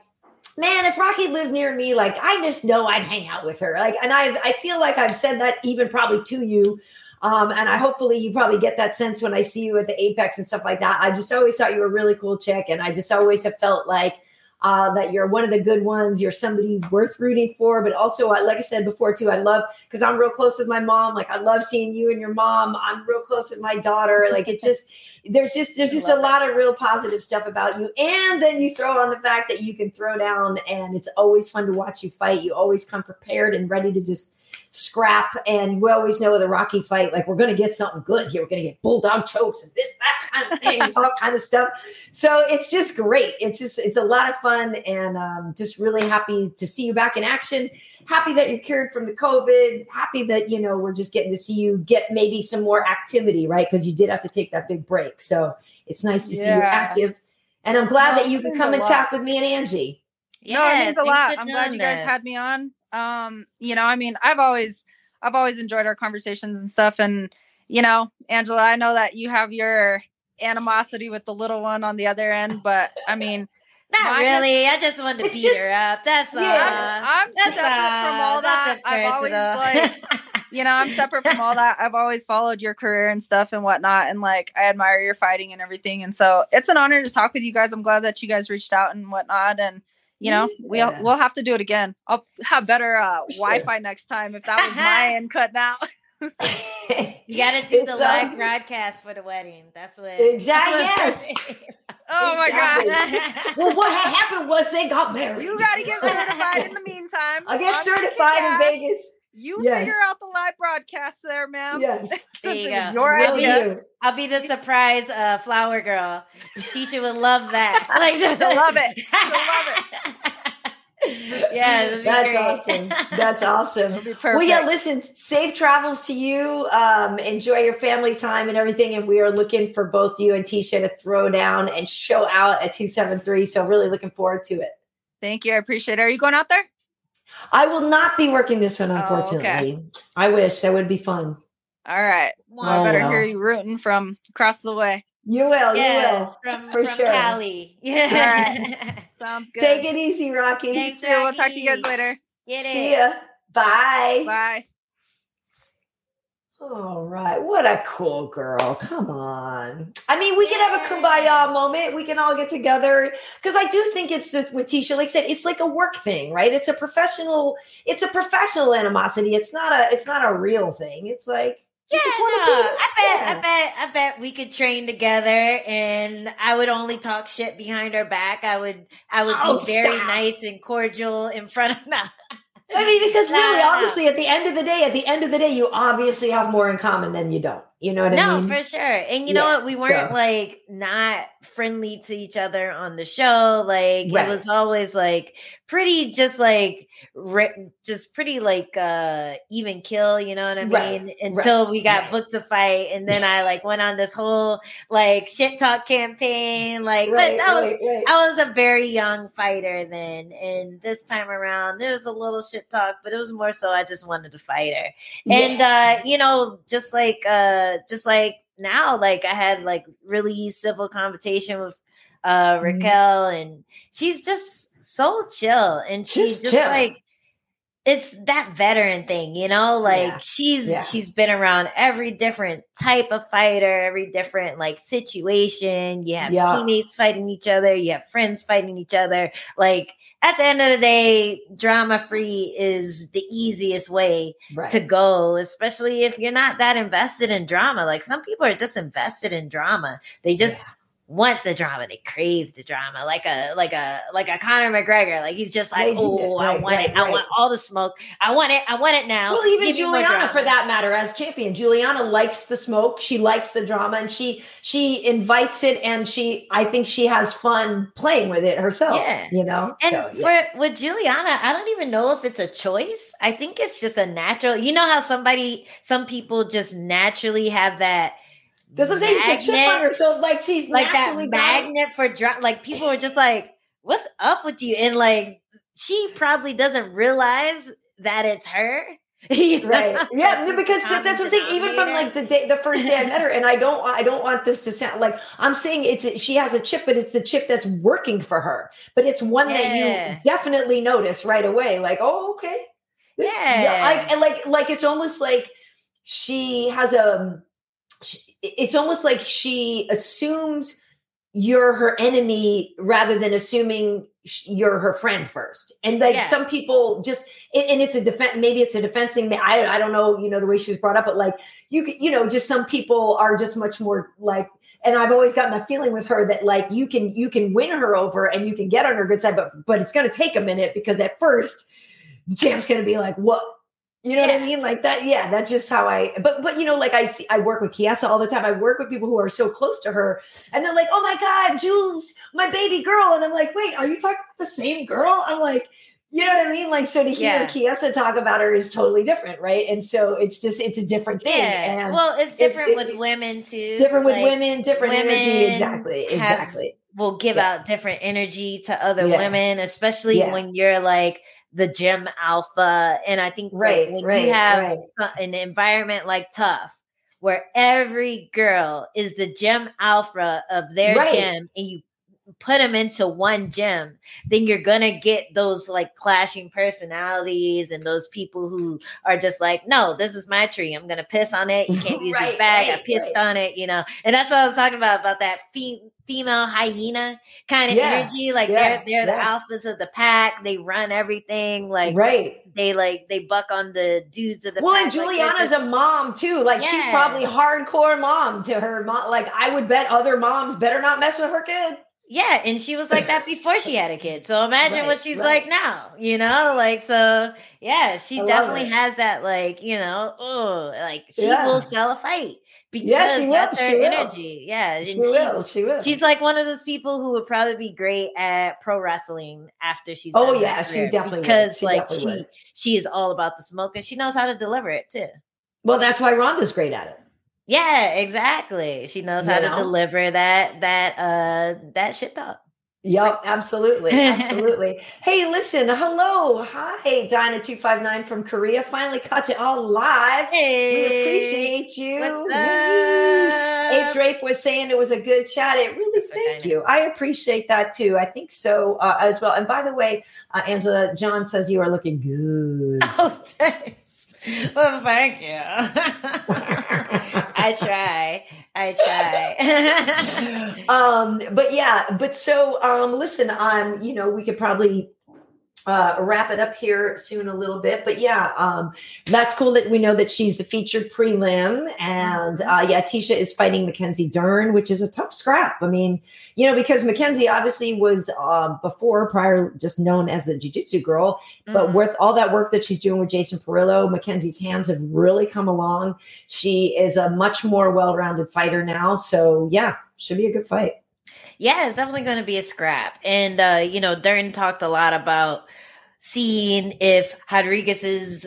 man, if Rocky lived near me, like I just know I'd hang out with her. Like, and I I feel like I've said that even probably to you um, and I hopefully you probably get that sense when I see you at the Apex and stuff like that. I just always thought you were a really cool chick. And I just always have felt like uh, that you're one of the good ones. You're somebody worth rooting for. But also, like I said before, too, I love because I'm real close with my mom. Like I love seeing you and your mom. I'm real close with my daughter. Like it just there's just there's just a lot of real positive stuff about you. And then you throw on the fact that you can throw down, and it's always fun to watch you fight. You always come prepared and ready to just scrap. And we always know with a Rocky fight, like we're going to get something good here. We're going to get bulldog chokes and this, that kind of thing, *laughs* all kind of stuff. So it's just great. It's just, it's a lot of fun and um, just really happy to see you back in action. Happy that you're cured from the COVID. Happy that, you know, we're just getting to see you get maybe some more activity, right? Because you did have to take that big break. So it's nice to yeah. see you active. And I'm glad that you can come and talk with me and Angie. Yes, no, it means a lot. I'm glad you guys this. had me on um you know i mean i've always i've always enjoyed our conversations and stuff and you know angela i know that you have your animosity with the little one on the other end but i mean *laughs* not really. I just wanted to beat just, her up. That's all. Yeah, I'm, I'm separate all. from all that. I've always like, you know, I'm separate from all that. I've always followed your career and stuff and whatnot, and like I admire your fighting and everything. And so it's an honor to talk with you guys. I'm glad that you guys reached out and whatnot. And you know, yeah. we'll we'll have to do it again. I'll have better uh, Wi-Fi next time if that was my *laughs* end cut now. *laughs* you got to do it's the live um, broadcast for the wedding. That's what exactly. That's yes. *laughs* oh exactly. my god. well, what happened was they got married. You got to get certified in the meantime. I get certified in Vegas. You yes. figure out the live broadcast there, ma'am. Yes. *laughs* *laughs* there you go. Your Will idea. I'll be the surprise uh, flower girl. Tecia would love that. *laughs* Like, She'll love it. She'll love it. yeah, that's great. awesome. That's awesome. Well, yeah, listen, safe travels to you. Um, enjoy your family time and everything. And we are looking for both you and Tecia to throw down and show out at 273. So, really looking forward to it. Thank you. I appreciate it. Are you going out there? I will not be working this one, unfortunately. Oh, okay. I wish that would be fun. All right. Well, oh, I better well. hear you rooting from across the way. You will. Yes, you will. From, for from sure. Cali. *laughs* Yeah. *laughs* Sounds good. Take it easy, Rocky. Thanks, Rocky. We'll talk to you guys later. Get See ya. Bye. Bye. All right. What a cool girl. Come on. I mean, we can have a kumbaya moment. We can all get together. Because I do think it's the, with Tecia, like I said, it's like a work thing, right? It's a professional, it's a professional animosity. It's not a, it's not a real thing. It's like, yeah, no, I bet, yeah. I bet, I bet we could train together, and I would only talk shit behind her back. I would, I would oh, be very stop. nice and cordial in front of. *laughs* I mean, because really, honestly, at the end of the day, at the end of the day, you obviously have more in common than you don't. You know what no, I mean? No, for sure. And you yeah, know what? We weren't so. like not friendly to each other on the show. Like right. it was always like pretty, just like just pretty like uh even kill. You know what I mean? Right. Until right. we got booked to fight, and then I like went on this whole like shit talk campaign. Like, but that was I was a very young fighter then, and this time around there was a little shit talk, but it was more so I just wanted to fight her, yeah. and uh, you know, just like uh just like now, like I had like really civil conversation with uh mm-hmm. Raquel, and she's just so chill, and she's just, just like it's that veteran thing, you know, like yeah. she's yeah. she's been around every different type of fighter, every different like situation. You have yeah. teammates fighting each other, you have friends fighting each other. Like at the end of the day, drama free is the easiest way right. to go, especially if you're not that invested in drama. Like some people are just invested in drama. They just want the drama. They crave the drama, like a like a like a Conor McGregor. Like he's just like, oh, I want right, it. Right. I want all the smoke. I want it. I want it now. Well, even Give Julianna, for that matter, as champion, Julianna likes the smoke. She likes the drama, and she she invites it, and she I think she has fun playing with it herself. Yeah, you know. And so, yeah. for with Julianna, I don't even know if it's a choice. I think it's just a natural. You know how somebody, some people just naturally have that because I'm saying it's a chip on her, so like she's like that magnet for drop. Like people are just like, "What's up with you?" And like she probably doesn't realize that it's her. *laughs* right. Yeah, because that's what I'm saying. Even from like the day, the first day I met her, and I don't, I don't want this to sound like I'm saying it's she has a chip, but it's the chip that's working for her. But it's one yeah. that you definitely notice right away. Like, oh, okay, this, yeah. Like, like, like it's almost like she has a it's almost like she assumes you're her enemy rather than assuming you're her friend first. And like yeah. some people just, and it's a defense, maybe it's a defending. I, I don't know, you know, the way she was brought up, but like you, you know, just some people are just much more like, and I've always gotten that feeling with her that like you can, you can win her over and you can get on her good side, but, but it's going to take a minute because at first the champ's going to be like, what, you know yeah. what I mean? Like that. Yeah, that's just how I. But but you know, like I see, I work with Chiesa all the time. I work with people who are so close to her, and they're like, "Oh my God, Jules, my baby girl," and I'm like, "Wait, are you talking about the same girl?" I'm like, you know what I mean? Like, so to hear yeah. Chiesa talk about her is totally different, right? And so it's just it's a different thing. Yeah. And well, it's different with women too. Different with like, women, different women energy. Exactly. Exactly. Will give yeah. out different energy to other women, especially when you're like the gym alpha. And I think right, like when right, you have right. an environment like TUF, where every girl is the gym alpha of their gym, and you put them into one gym, then you're gonna get those like clashing personalities and those people who are just like, no, this is my tree. I'm gonna piss on it. You *laughs* can't use right, this bag. Right, I pissed right. on it, you know. And that's what I was talking about about that fe- female hyena kind of yeah, energy. Like yeah, they're they're yeah. the alphas of the pack. They run everything. Like right. They like they buck on the dudes of the well. pack. And Julianna's like, a mom too. Like she's probably hardcore mom to her mom. Like I would bet other moms better not mess with her kid. Yeah, and she was like that before she had a kid. So imagine right, what she's right. like now, you know? Like so yeah, she definitely has that like, you know, oh, like she yeah. will sell a fight because yeah, that's her she energy. Will. Yeah, she, she, will. She will. She's like one of those people who would probably be great at pro wrestling after she's Oh yeah, she definitely because she like definitely she would. she is all about the smoke and she knows how to deliver it too. Well, that's why Ronda's great at it. Yeah, exactly. She knows you how know? to deliver that that uh that shit talk. Yep, absolutely. *laughs* Absolutely. hey, listen, hello. Hi, Dinah259 from Korea. Finally caught you all live. Hey, we appreciate you. What's up? Abe Drape was saying it was a good chat. It really, That's thank you. I appreciate that too. I think so uh, as well. And by the way, uh, Angela, John says you are looking good. *laughs* Thanks. *laughs* Well, thank you. *laughs* I try. I try. *laughs* um, but yeah, but so um, listen, um, you know, we could probably uh, wrap it up here soon a little bit. But yeah, um, that's cool that we know that she's the featured prelim. And mm-hmm. uh, yeah, Tecia is fighting Mackenzie Dern, which is a tough scrap. I mean, you know, because Mackenzie obviously was uh, before, prior, just known as the Jiu Jitsu girl. Mm-hmm. But with all that work that she's doing with Jason Parillo, Mackenzie's hands have really come along. She is a much more well rounded fighter now. So yeah, should be a good fight. Yeah, it's definitely going to be a scrap. And, uh, you know, Dern talked a lot about seeing if Rodriguez's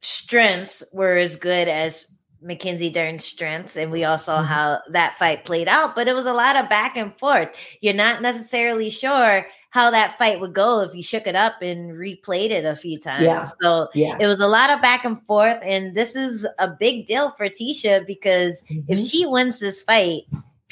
strengths were as good as Mackenzie Dern's strengths. And we all saw mm-hmm. how that fight played out, but it was a lot of back and forth. You're not necessarily sure how that fight would go if you shook it up and replayed it a few times. Yeah. So yeah. it was a lot of back and forth. And this is a big deal for Tecia because mm-hmm. if she wins this fight,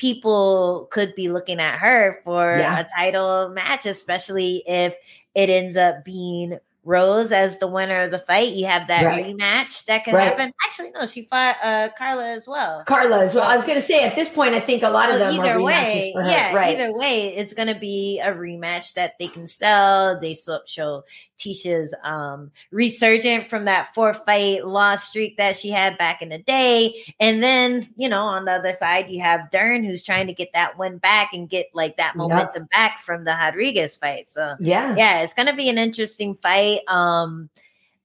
people could be looking at her for yeah. a title match, especially if it ends up being Rose as the winner of the fight. You have that right. rematch that could right. happen. Actually, no, she fought uh, Carla as well. Carla as well. I was going to say at this point, I think a lot well, of them either way. Yeah, right. either way, it's going to be a rematch that they can sell. They show Tecia's um, resurgent from that four fight loss streak that she had back in the day. And then, you know, on the other side, you have Dern who's trying to get that one back and get like that momentum yep. back from the Rodriguez fight. So, yeah, yeah, it's going to be an interesting fight. Um,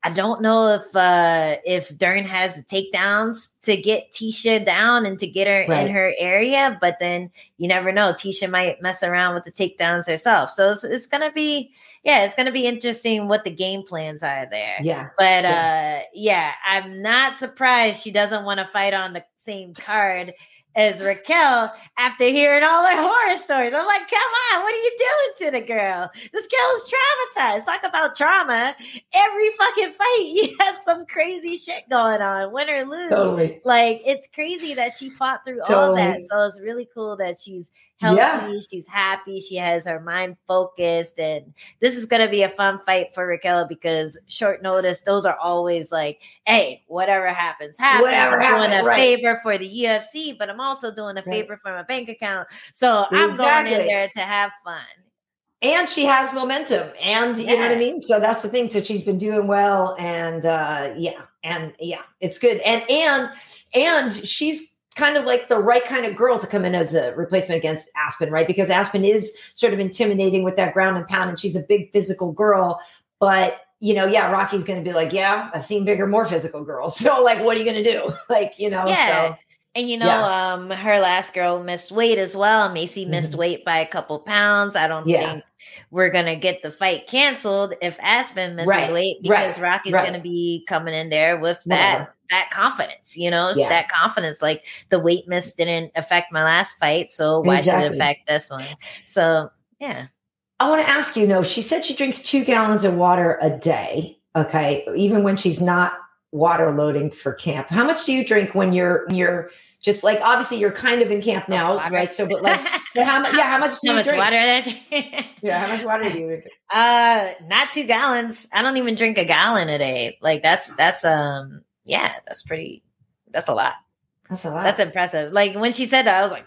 I don't know if uh if Dern has the takedowns to get Tecia down and to get her right. in her area, but then you never know. Tecia might mess around with the takedowns herself. So it's, it's gonna be yeah, it's gonna be interesting what the game plans are there. Yeah. But yeah. uh yeah, I'm not surprised she doesn't want to fight on the same card as Raquel after hearing all her horror stories. I'm like, come on, what are you doing to the girl? This girl is traumatized. Talk about trauma. Every fucking fight, *laughs* you had some crazy shit going on, win or lose. Totally. Like, it's crazy that she fought through totally. all that. So it's really cool that she's healthy, yeah. she's happy, she has her mind focused. And this is going to be a fun fight for Raquel because short notice, those are always like, hey, whatever happens, happens. Whatever I'm doing a right. favor for the UFC, but I'm also doing a favor for my bank account. So exactly. I'm going in there to have fun. And she has momentum, and you yeah. know what I mean. So that's the thing. So she's been doing well, and uh, yeah, and yeah, it's good. And and and she's kind of like the right kind of girl to come in as a replacement against Aspen, right? Because Aspen is sort of intimidating with that ground and pound, and she's a big physical girl. But you know, yeah, Rocky's going to be like, yeah, I've seen bigger, more physical girls. *laughs* So, like, what are you going to do? *laughs* like, you know, yeah. so and you know, yeah. um, her last girl missed weight as well. Macy missed mm-hmm. weight by a couple pounds. I don't yeah. think we're gonna get the fight canceled if Aspen misses right. weight because right. Rocky's right. gonna be coming in there with that. That confidence. You know, yeah. that confidence. Like the weight miss didn't affect my last fight, so why exactly. should it affect this one? So yeah. I want to ask you. No, she said she drinks two gallons of water a day. Okay, even when she's not water loading for camp. How much do you drink when you're you're just like obviously you're kind of in camp now, oh, right? So, but like, but how much? Yeah, how much *laughs* do how you much drink? Water *laughs* yeah, how much water do you drink? Uh, not two gallons. I don't even drink a gallon a day. Like that's that's um yeah, that's pretty. That's a lot. That's a lot. That's impressive. Like when she said that, I was like,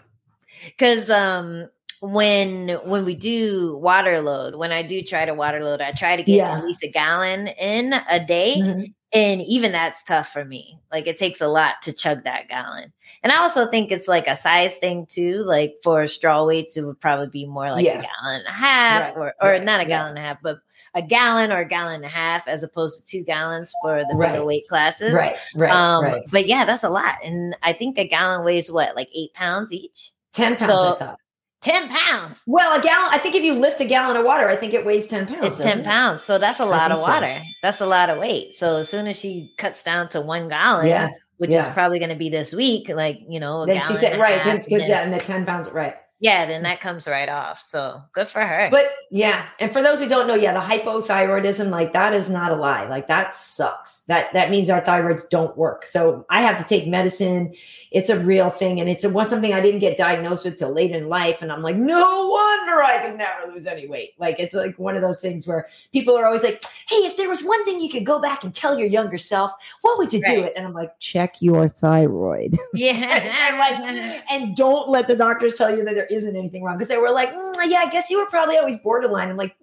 because um when when we do water load, when I do try to water load, I try to get yeah. at least a gallon in a day. Mm-hmm. And even that's tough for me. Like it takes a lot to chug that gallon. And I also think it's like a size thing too. Like for straw weights, it would probably be more like yeah. a gallon and a half, right. or or right. not a gallon yeah. and a half, but a gallon or a gallon and a half as opposed to two gallons for the right. weight classes. Right. Right. Um, right. But yeah, that's a lot. And I think a gallon weighs what, like eight pounds each? 10 pounds, so, I thought. 10 pounds. Well, a gallon, I think if you lift a gallon of water, I think it weighs 10 pounds. It's 10 pounds. So that's a lot of water. So. That's a lot of weight. So as soon as she cuts down to one gallon, yeah. which yeah. is probably going to be this week, like, you know, then she said, right. Because, yeah, and the 10 pounds, right yeah, then that comes right off. So good for her. But yeah, and for those who don't know, yeah, the hypothyroidism, like that is not a lie. Like that sucks. That that means our thyroids don't work. So I have to take medicine. It's a real thing, and it's a, something I didn't get diagnosed with till late in life. And I'm like, no wonder I could never lose any weight. Like it's like one of those things where people are always like, hey, if there was one thing you could go back and tell your younger self, what would you right. do it? And I'm like, check your thyroid. *laughs* Yeah, and like, and don't let the doctors tell you that there isn't anything wrong because they were like, mm, yeah, I guess you were probably always borderline. I'm like,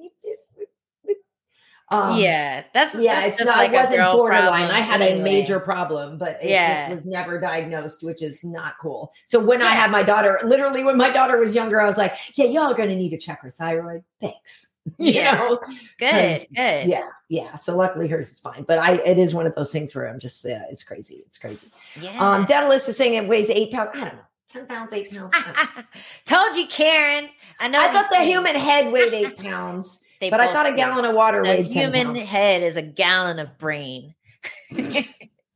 um, yeah, that's yeah. That's it's not. Like I wasn't borderline. I had anyway. a major problem, but it yeah. just was never diagnosed, which is not cool. So when yeah. I had my daughter, literally when my daughter was younger, I was like, yeah, y'all are going to need to check her thyroid. Thanks. *laughs* you yeah. know, good, good. Yeah, yeah. So luckily hers is fine, but I it is one of those things where I'm just yeah, it's crazy. It's crazy. Yeah. Um, Daedalus is saying it weighs eight pounds. I don't know. 10 pounds, eight pounds. *laughs* Told you, Karyn. I know. I thought the human head weighed eight *laughs* pounds, but I thought a gallon of water the weighed 10 human head is a gallon of brain. *laughs*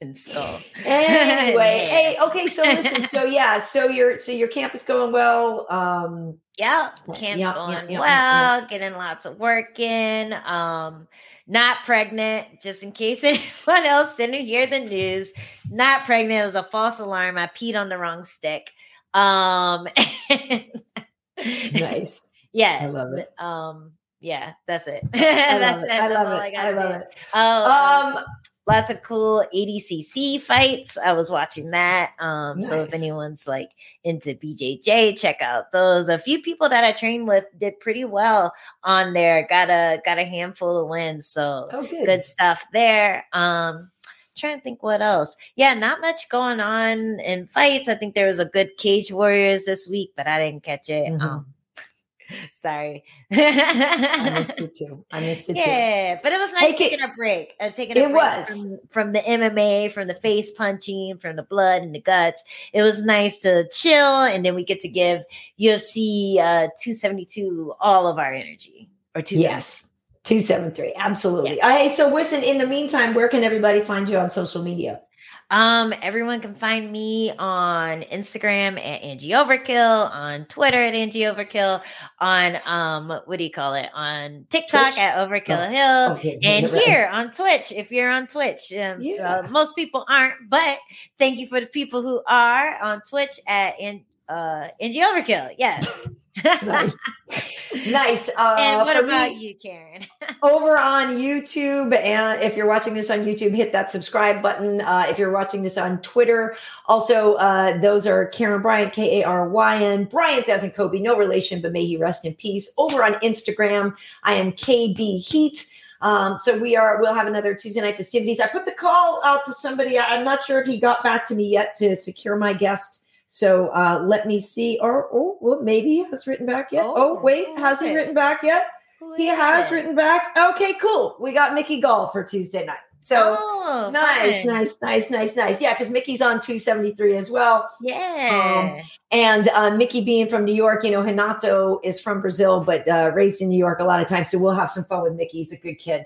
and so anyway hey okay so listen so yeah so your so your camp is going well um yeah camp's yeah, going yeah, yeah, well getting lots of work in um not pregnant just in case anyone else didn't hear the news not pregnant it was a false alarm i peed on the wrong stick um *laughs* nice. Yeah. I love it. Um yeah, that's it. *laughs* that's it. I love it. I, I love it. Oh, um, um, lots of cool ADCC fights. I was watching that. Um, nice. so if anyone's like into BJJ, check out those. A few people that I trained with did pretty well on there. Got a got a handful of wins. So oh, good. good stuff there. Um, trying to think what else. Yeah, not much going on in fights. I think there was a good Cage Warriors this week, but I didn't catch it. Mm-hmm. Um, *laughs* Sorry. I missed it too. I missed it yeah, too. Yeah, but it was nice Take taking it, a break. Uh, taking a it break was. From, from, the MMA, from the face punching, from the blood and the guts. It was nice to chill, and then we get to give UFC uh, 272 all of our energy. Or two. Yes. 273. Absolutely. Yeah. Hey, so listen, in the meantime, where can everybody find you on social media? Um, everyone can find me on Instagram at Angie Overkill, on Twitter at Angie Overkill, on um, what do you call it? On TikTok Twitch? at Overkill oh, Hill, okay. and here on Twitch. If you're on Twitch, um, yeah. uh, most people aren't, but thank you for the people who are on Twitch at uh, Angie Overkill. Yes. *laughs* nice. *laughs* nice. Uh, and what about me, you, Karyn? *laughs* over on YouTube, and if you're watching this on YouTube, hit that subscribe button. Uh, if you're watching this on Twitter, also uh, those are Karyn Bryant, K A R Y N. Bryant as in Kobe, no relation, but may he rest in peace. Over on Instagram, I am KB Heat. Um, so we are, we'll have another Tuesday night festivities. I put the call out to somebody. I'm not sure if he got back to me yet to secure my guest so uh, let me see. Or oh, well, maybe he has written back yet. Oh, oh wait, has he written back yet? He has written back. Okay, cool. We got Mickey Gall for Tuesday night. So oh, nice, nice, nice, nice, nice. Yeah, because Mickey's on 273 as well. Yeah. Um, and uh, Mickey being from New York, you know, Hinato is from Brazil, but uh, raised in New York a lot of times. So we'll have some fun with Mickey. He's a good kid.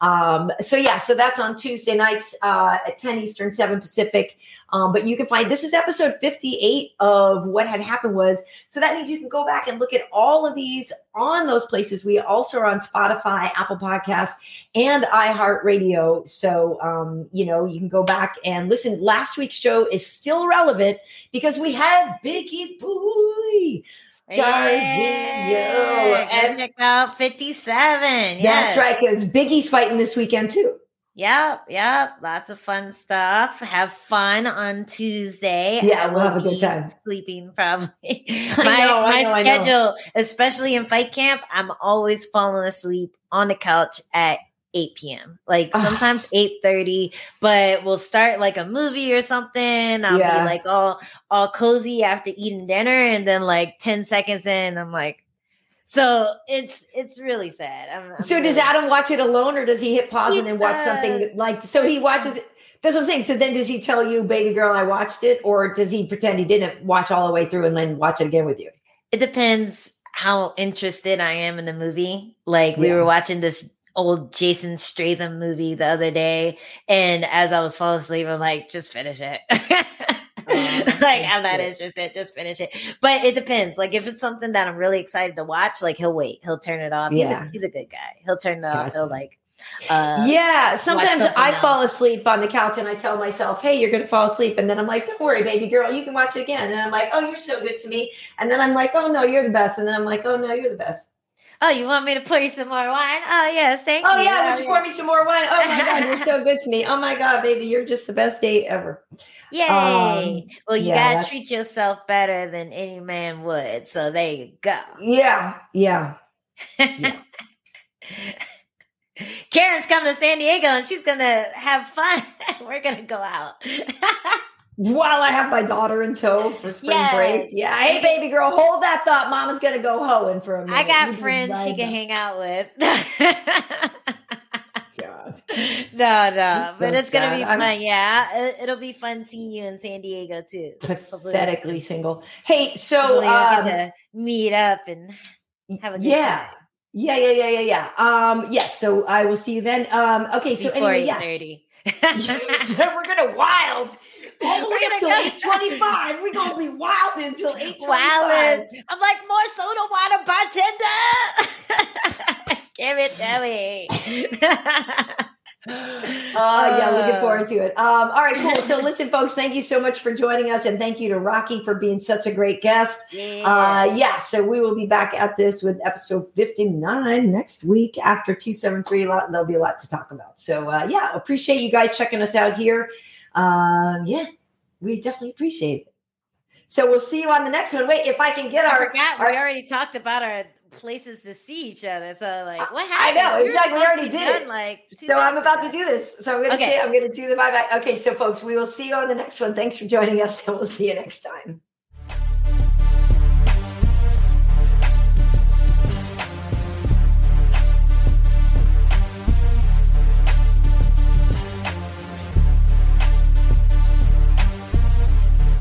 Um, so yeah, so that's on Tuesday nights uh, at 10 Eastern, 7 Pacific. Um, but you can find this is episode 58 of what had happened was. So that means you can go back and look at all of these on those places. We also are on Spotify, Apple Podcasts, and iHeartRadio. So um, you know, you can go back and listen. Last week's show is still relevant because we had Bigi Boy Jairzinho. Yeah, and check out 57. Yes. That's right, because Bigi's fighting this weekend too. Yep, yep. Lots of fun stuff. Have fun on Tuesday. Yeah, we'll have a good time. Sleeping probably. *laughs* *laughs* my know, my know, schedule, especially in fight camp, I'm always falling asleep on the couch at 8 p.m. Like sometimes 8 30, but we'll start like a movie or something. I'll yeah. be like all all cozy after eating dinner, and then like 10 seconds in, I'm like, so it's it's really sad. I'm, I'm so really does Adam watch it alone or does he hit pause he and then watch something like so he watches it? That's what I'm saying. So then does he tell you, baby girl, I watched it, or does he pretend he didn't watch all the way through and then watch it again with you? It depends how interested I am in the movie. Like we were watching this old Jason Statham movie the other day, and as I was falling asleep, I'm like, just finish it. Oh, *laughs* like I'm not interested, just finish it. But it depends. Like if it's something that I'm really excited to watch, like he'll wait, he'll turn it off. Yeah. He's a, he's a good guy. He'll turn it gotcha. off. He'll like uh, yeah, sometimes I else. fall asleep on the couch and I tell myself, "Hey, you're going to fall asleep," and then I'm like, "Don't worry, baby girl, you can watch it again." And I'm like, "Oh, you're so good to me," and then I'm like, "Oh no, you're the best," and then I'm like, "Oh no, you're the best." Oh, you want me to pour you some more wine? Oh, yes. Thank oh, you. Oh, yeah. Would you pour me some more wine? Oh, my God. You're so *laughs* good to me. Oh, my God, baby. You're just the best date ever. Yay. Um, well, you yeah, got to treat yourself better than any man would. So there you go. Yeah. Yeah. yeah. *laughs* Karyn's coming to San Diego and she's going to have fun. *laughs* We're going to go out while I have my daughter in tow for spring yes. break. Yeah. Hey, baby girl, hold that thought. Mama's going to go hoeing for a minute. I got you friends she can hang out with. God. *laughs* No, no, so but it's sad. gonna be fun. I'm, yeah, it, will be fun seeing you in San Diego too. Pathetically single. Hey, so um, get to meet up and have a good yeah. time. Yeah, yeah, yeah, yeah, yeah. Um, yes. So I will see you then. Um, okay. So Before anyway, yeah. *laughs* we're gonna wild all the way eight twenty five. We're gonna be wild until *laughs* eight twenty five. I'm like more soda water bartender. *laughs* Give it to me. *laughs* uh, yeah, looking forward to it. Um, all right, cool. So, listen, folks, thank you so much for joining us, and thank you to Rocky for being such a great guest. Yeah. Uh, yeah, so we will be back at this with episode 59 next week after 273. A lot, there'll be a lot to talk about. So, uh, yeah, appreciate you guys checking us out here. Um, yeah, we definitely appreciate it. So we'll see you on the next one. Wait, if I can get our, our we already talked about our places to see each other. So like, what happened? I know exactly. We already did it. Like, so I'm about to do this. So I'm going to okay. say I'm going to do the bye bye. Okay, so folks, we will see you on the next one. Thanks for joining us, and we'll see you next time.